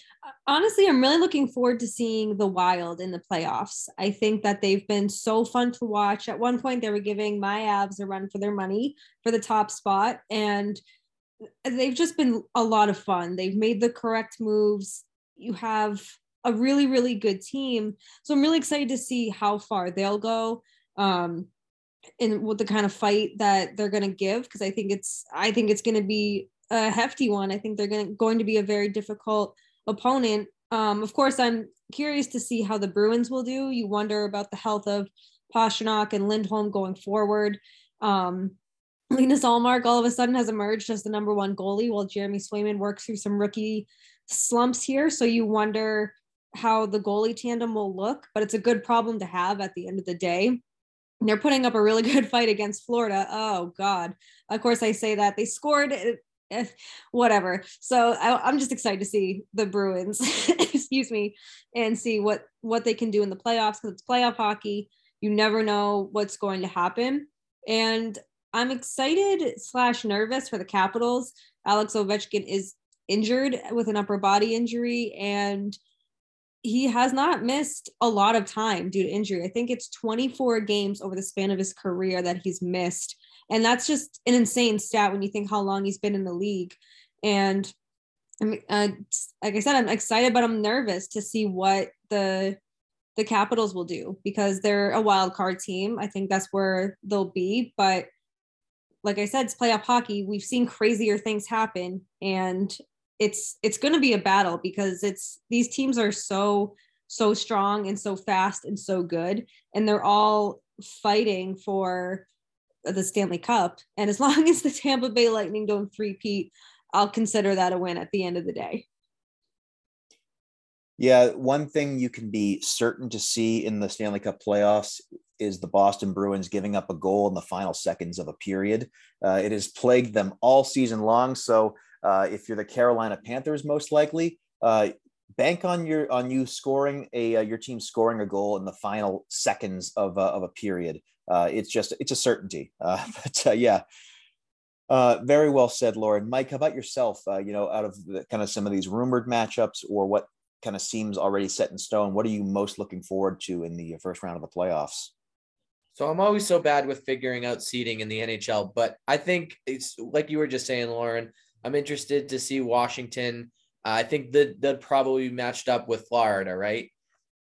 honestly, I'm really looking forward to seeing the Wild in the playoffs. I think that they've been so fun to watch. At one point, they were giving my Avs a run for their money for the top spot, and they've just been a lot of fun. They've made the correct moves. You have a really, really good team. So I'm really excited to see how far they'll go. Um, and what the kind of fight that they're going to give because I think it's I think it's going to be a hefty one. I think they're going to going to be a very difficult opponent. Um, of course, I'm curious to see how the Bruins will do. You wonder about the health of Pastrnak and Lindholm going forward. Um, Linus Ullmark all of a sudden has emerged as the number one goalie while Jeremy Swayman works through some rookie slumps here. So you wonder how the goalie tandem will look, but it's a good problem to have at the end of the day they're putting up a really good fight against Florida. Oh God! Of course, I say that they scored. Whatever. So I, am just excited to see the Bruins, excuse me, and see what what they can do in the playoffs because it's playoff hockey. You never know what's going to happen, and I'm excited slash nervous for the Capitals. Alex Ovechkin is injured with an upper body injury, and he has not missed a lot of time due to injury. I think it's 24 games over the span of his career that he's missed. And that's just an insane stat when you think how long he's been in the league. And I mean, uh, like I said, I'm excited, but I'm nervous to see what the the Capitals will do because they're a wild card team. I think that's where they'll be. But like I said, it's playoff hockey. We've seen crazier things happen, and it's it's going to be a battle because it's these teams are so so strong and so fast and so good and they're all fighting for the Stanley Cup and as long as the Tampa Bay Lightning don't three-peat I'll consider that a win at the end of the day. Yeah, one thing you can be certain to see in the Stanley Cup playoffs is the Boston Bruins giving up a goal in the final seconds of a period. Uh, it has plagued them all season long. So uh, if you're the Carolina Panthers, most likely, uh, bank on your on you scoring a uh, your team scoring a goal in the final seconds of of a period. Uh, it's just it's a certainty. Uh, but yeah. very well said, Lauren. Mike, how about yourself? you know, out of the, kind of some of these rumored matchups, or what kind of seems already set in stone, what are you most looking forward to in the first round of the playoffs? So I'm always so bad with figuring out seating in the NHL, but I think it's like you were just saying, Lauren. I'm interested to see Washington. Uh, I think that that probably matched up with Florida, right?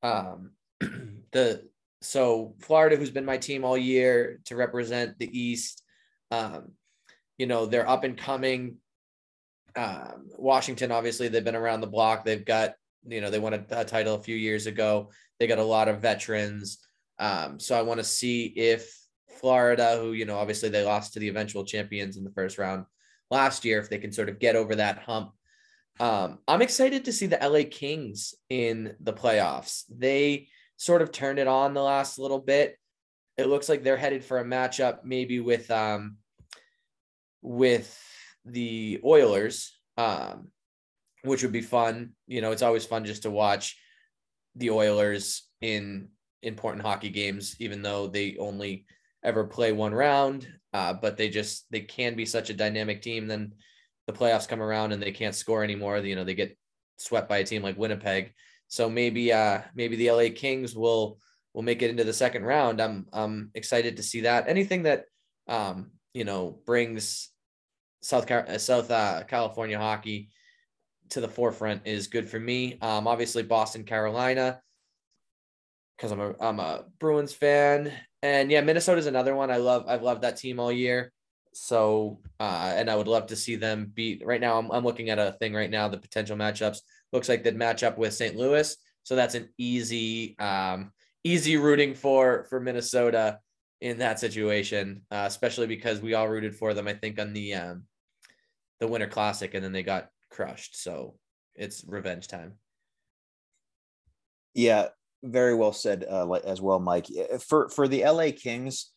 Um, the so Florida, who's been my team all year to represent the East, um, you know, they're up and coming. Um, Washington, obviously, they've been around the block. They've got, you know, they won a, a title a few years ago. They got a lot of veterans. Um, so I want to see if Florida, who, you know, obviously they lost to the eventual champions in the first round, last year if they can sort of get over that hump. Um, I'm excited to see the LA Kings in the playoffs. They sort of turned it on the last little bit. It looks like they're headed for a matchup maybe with um, with the Oilers, um, which would be fun. You know, it's always fun just to watch the Oilers in important hockey games, even though they only ever play one round. Uh, but they just they can be such a dynamic team. Then the playoffs come around and they can't score anymore. You know, they get swept by a team like Winnipeg. So maybe uh maybe the LA Kings will will make it into the second round. I'm I'm excited to see that. Anything that um you know brings South uh, South uh, California hockey to the forefront is good for me. Um, obviously Boston, Carolina, because I'm a I'm a Bruins fan, and yeah, Minnesota's another one. I love I've loved that team all year. So uh, and I would love to see them beat. Right now, I'm I'm looking at a thing right now. The potential matchups looks like they'd match up with St. Louis. So that's an easy um easy rooting for for Minnesota. in that situation, uh, especially because we all rooted for them. I think on the um, the Winter Classic, and then they got crushed. So it's revenge time. Yeah, very well said uh, as well, Mike. For for the LA Kings,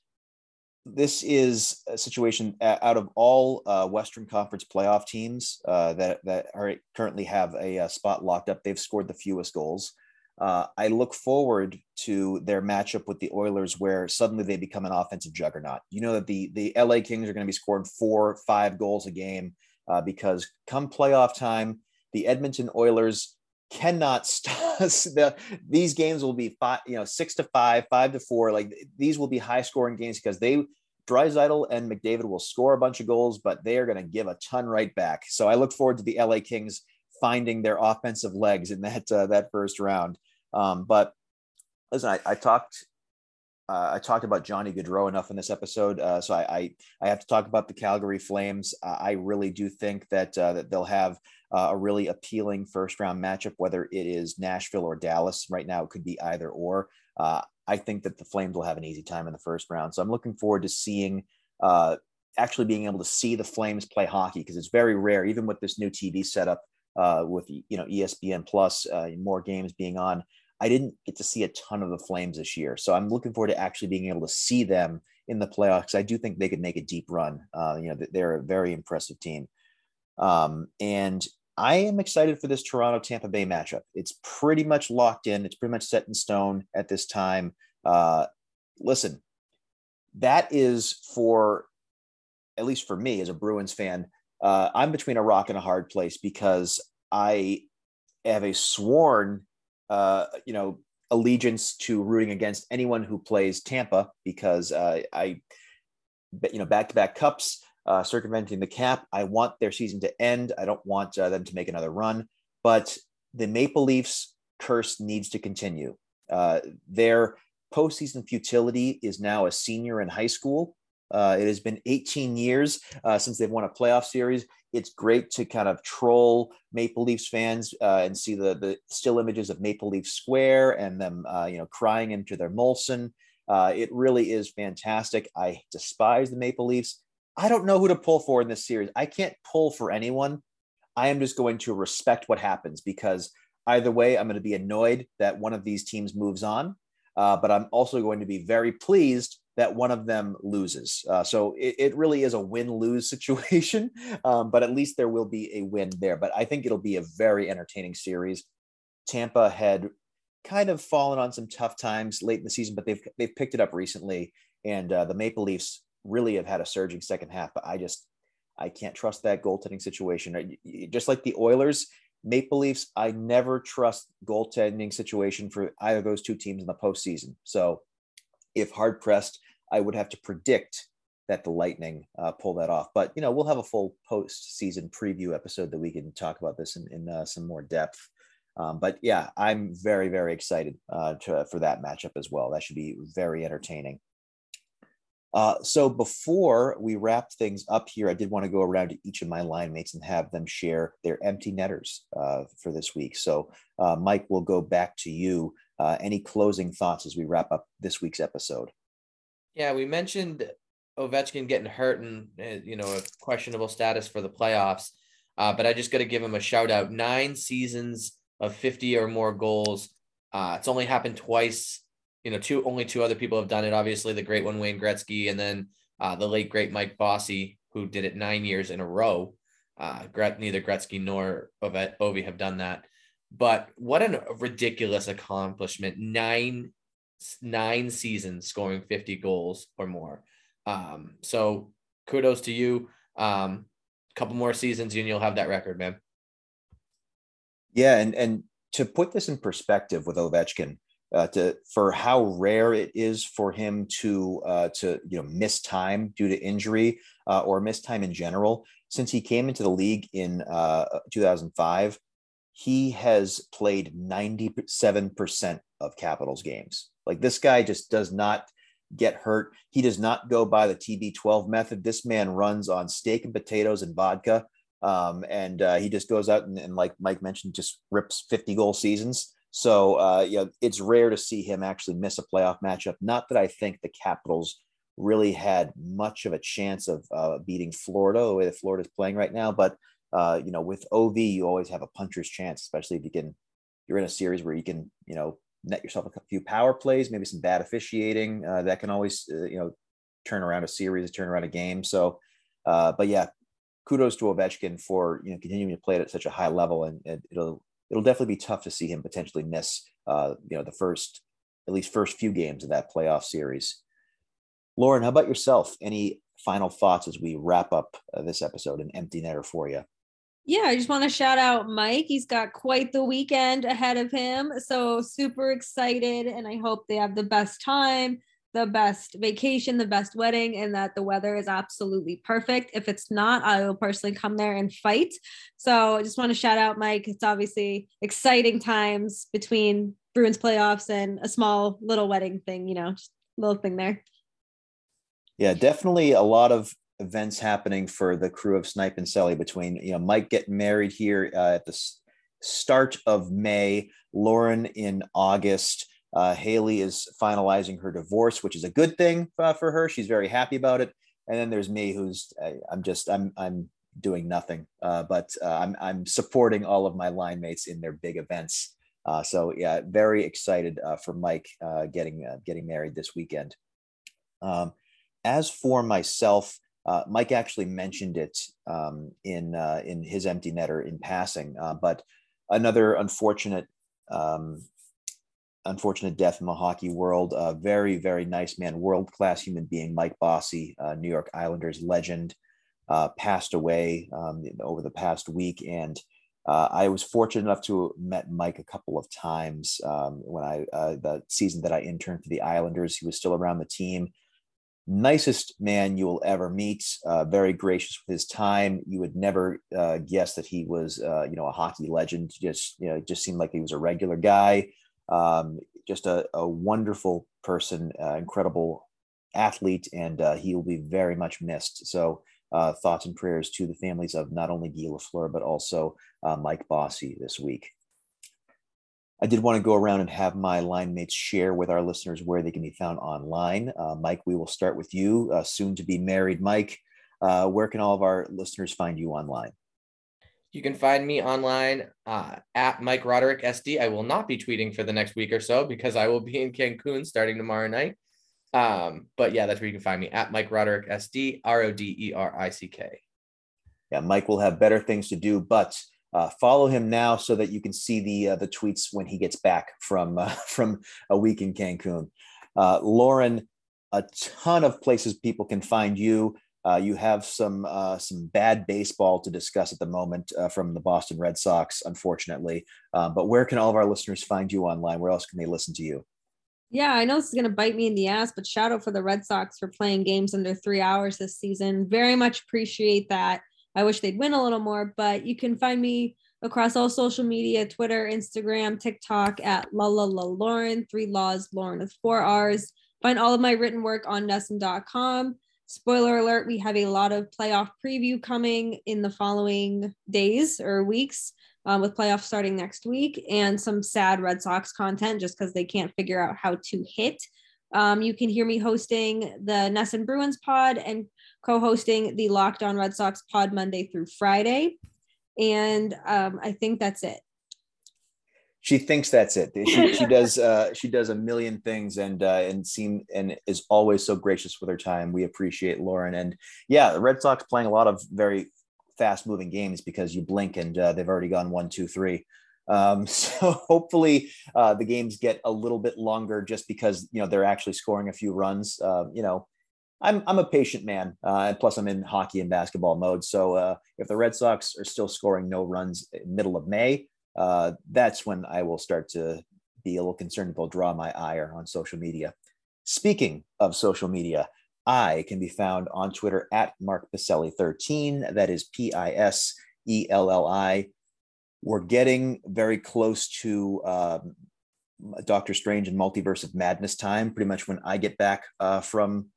this is a situation out of all uh, Western Conference playoff teams uh, that that are currently have a, a, spot locked up. They've scored the fewest goals. Uh, I look forward to their matchup with the Oilers, where suddenly they become an offensive juggernaut. You know that the the LA Kings are going to be scoring four, five goals a game uh, because come playoff time, the Edmonton Oilers cannot stop. the, these games will be five, you know, six to five, five to four. Like these will be high scoring games because they Draisaitl and McDavid will score a bunch of goals, but they are going to give a ton right back. So I look forward to the LA Kings finding their offensive legs in that uh, that first round. Um, but listen, I, I talked uh, I talked about Johnny Gaudreau enough in this episode, uh, so I, I, I have to talk about the Calgary Flames. Uh, I really do think that uh, that they'll have uh, a really appealing first round matchup, whether it is Nashville or Dallas. Right now, it could be either or. Uh, I think that the Flames will have an easy time in the first round, so I'm looking forward to seeing actually being able to see the Flames play hockey because it's very rare, even with this new TV setup with you know ESPN Plus, more games being on. I didn't get to see a ton of the Flames this year. So I'm looking forward to actually being able to see them in the playoffs. I do think they could make a deep run. Uh, you know, they're a very impressive team. Um, and I am excited for this Toronto Tampa Bay matchup. It's pretty much locked in, it's pretty much set in stone at this time. Uh, listen, that is for, at least for me as a Bruins fan, uh, I'm between a rock and a hard place because I have a sworn uh, you know, allegiance to rooting against anyone who plays Tampa because uh, I, you know, back to back cups, uh, circumventing the cap. I want their season to end. I don't want uh, them to make another run. But the Maple Leafs curse needs to continue. Uh, their postseason futility is now a senior in high school. Uh, it has been 18 years uh, since they've won a playoff series it's great to kind of troll Maple Leafs fans uh, and see the the still images of Maple Leaf Square and them, uh, you know, crying into their Molson. Uh, it really is fantastic. I despise the Maple Leafs. I don't know who to pull for in this series. I can't pull for anyone. I am just going to respect what happens because either way, I'm going to be annoyed that one of these teams moves on, uh, but I'm also going to be very pleased that one of them loses. Uh, so it, it, really is a win lose situation, um, but at least there will be a win there. But I think it'll be a very entertaining series. Tampa had kind of fallen on some tough times late in the season, but they've they've picked it up recently, and uh, the Maple Leafs really have had a surging second half. But I just I can't trust that goaltending situation. Just like the Oilers, Maple Leafs, I never trust goaltending situation for either of those two teams in the postseason. So if hard pressed, I would have to predict that the Lightning uh, pull that off. But you know, we'll have a full post-season preview episode that we can talk about this in, in uh, some more depth. Um, but yeah, I'm very very excited uh, to, for that matchup as well. That should be very entertaining. Uh, so before we wrap things up here, I did want to go around to each of my line mates and have them share their empty netters uh, for this week. So, uh, Mike, we'll go back to you. Uh, any closing thoughts as we wrap up this week's episode? Yeah, we mentioned Ovechkin getting hurt and uh, you know a questionable status for the playoffs, uh, but I just got to give him a shout out. Nine seasons of fifty or more goals. Uh, it's only happened twice. You know, two only two other people have done it. Obviously, the great one Wayne Gretzky, and then uh, the late great Mike Bossy, who did it nine years in a row. Uh, neither Gretzky nor Ovi have done that. But what a ridiculous accomplishment! Nine nine seasons scoring 50 goals or more. Um, so kudos to you. Um, a couple more seasons and you'll have that record, man. Yeah, and and to put this in perspective with Ovechkin, uh, to for how rare it is for him to uh, to you know miss time due to injury uh, or miss time in general. Since he came into the league in uh, 2005, he has played 97% of Capitals games. Like this guy just does not get hurt. He does not go by the TB12 method. This man runs on steak and potatoes and vodka. Um, and uh, he just goes out and, and, like Mike mentioned, just rips 50 goal seasons. So, uh, you know, it's rare to see him actually miss a playoff matchup. Not that I think the Capitals really had much of a chance of uh, beating Florida the way that Florida is playing right now. But uh, you know, with OV, you always have a puncher's chance, especially if you can. You're in a series where you can, you know, net yourself a few power plays, maybe some bad officiating uh, that can always, uh, you know, turn around a series, turn around a game. So, uh, but yeah, kudos to Ovechkin for you know continuing to play at such a high level, and, and it'll it'll definitely be tough to see him potentially miss, uh, you know, the first at least first few games of that playoff series. Lauren, how about yourself? Any final thoughts as we wrap up uh, this episode? An empty netter for you. Yeah, I just want to shout out Mike. He's got quite the weekend ahead of him. So super excited. And I hope they have the best time, the best vacation, the best wedding, and that the weather is absolutely perfect. If it's not, I will personally come there and fight. So I just want to shout out Mike. It's obviously exciting times between Bruins playoffs and a small little wedding thing, you know, little thing there. Yeah, definitely a lot of events happening for the crew of Snipe and Celly between, you know, Mike getting married here uh, at the start of May, Lauren in August. Uh, Haley is finalizing her divorce, which is a good thing uh, for her. She's very happy about it. And then there's me, who's I, am just I'm I'm doing nothing, uh, but uh, I'm I'm supporting all of my line mates in their big events. Uh, so yeah, very excited for Mike getting getting married this weekend. Um, as for myself, uh, Mike actually mentioned it um, in uh, in his empty netter in passing, but another unfortunate um, unfortunate death in the hockey world. A very very nice man, world class human being, Mike Bossy, New York Islanders legend, passed away um, over the past week and. Uh, I was fortunate enough to met Mike a couple of times um, when I uh, the season that I interned for the Islanders. He was still around the team. Nicest man you will ever meet. Uh, very gracious with his time. You would never uh, guess that he was, uh, you know, a hockey legend. Just you know, just seemed like he was a regular guy. Um, just a, a, wonderful person, uh, incredible athlete, and he will be very much missed. So uh, thoughts and prayers to the families of not only Guy Lafleur, but also uh, Mike Bossy this week. I did want to go around and have my line mates share with our listeners where they can be found online. Uh, Mike, we will start with you, uh, soon to be married Mike. Uh, where can all of our listeners find you online? You can find me online uh, at Mike Roderick SD. I will not be tweeting for the next week or so because I will be in Cancun starting tomorrow night. Um, but yeah, that's where you can find me at Mike Roderick SD, R O D E R I C K. Yeah, Mike will have better things to do, but uh, follow him now so that you can see the uh, the tweets when he gets back from uh, from a week in Cancun. Uh, Lauren, a ton of places people can find you. Uh, you have some uh, some bad baseball to discuss at the moment from the Boston Red Sox, unfortunately. but where can all of our listeners find you online? Where else can they listen to you? Yeah, I know this is going to bite me in the ass, but shout out for the Red Sox for playing games under three hours this season. Very much appreciate that. I wish they'd win a little more, but you can find me across all social media Twitter, Instagram, TikTok at la la la Lauren, three laws, Lauren with four R's. Find all of my written work on NESN.com. Spoiler alert, we have a lot of playoff preview coming in the following days or weeks um, with playoffs starting next week and some sad Red Sox content just because they can't figure out how to hit. Um, you can hear me hosting the NESN Bruins pod and co hosting the Locked On Red Sox pod Monday through Friday. And um, I think that's it. She thinks that's it. She, she does. Uh, she does a million things, and uh, and seem and is always so gracious with her time. We appreciate Lauren, and yeah, the Red Sox playing a lot of very fast moving games because you blink and uh, they've already gone one, two, three. Um, so hopefully uh, the games get a little bit longer just because you know they're actually scoring a few runs. Uh, you know, I'm I'm a patient man, uh, and plus I'm in hockey and basketball mode. So uh, if the Red Sox are still scoring no runs in middle of May, uh, that's when I will start to be a little concerned if they'll draw my ire on social media. Speaking of social media, I can be found on Twitter at Mark Piselli13. That is P I S E L L I. We're getting very close to um, Doctor Strange and Multiverse of Madness time, pretty much when I get back uh, from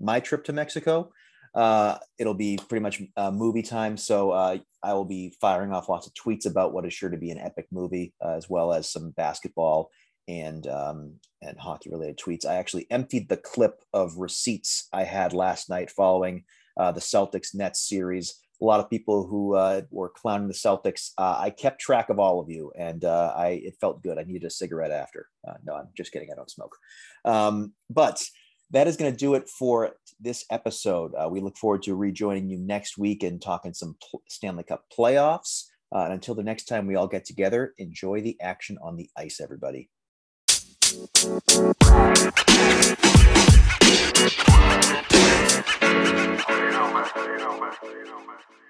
my trip to Mexico. Uh, it'll be pretty much uh, movie time. So uh, I will be firing off lots of tweets about what is sure to be an epic movie, uh, as well as some basketball and um, and hockey related tweets. I actually emptied the clip of receipts I had last night following uh, the Celtics Nets series. A lot of people who uh, were clowning the Celtics. Uh, I kept track of all of you, and uh, I it felt good. I needed a cigarette after. Uh, no, I'm just kidding. I don't smoke. Um, but that is going to do it for this episode. Uh, we look forward to rejoining you next week and talking some Stanley Cup playoffs. Uh, and until the next time we all get together, enjoy the action on the ice, everybody más.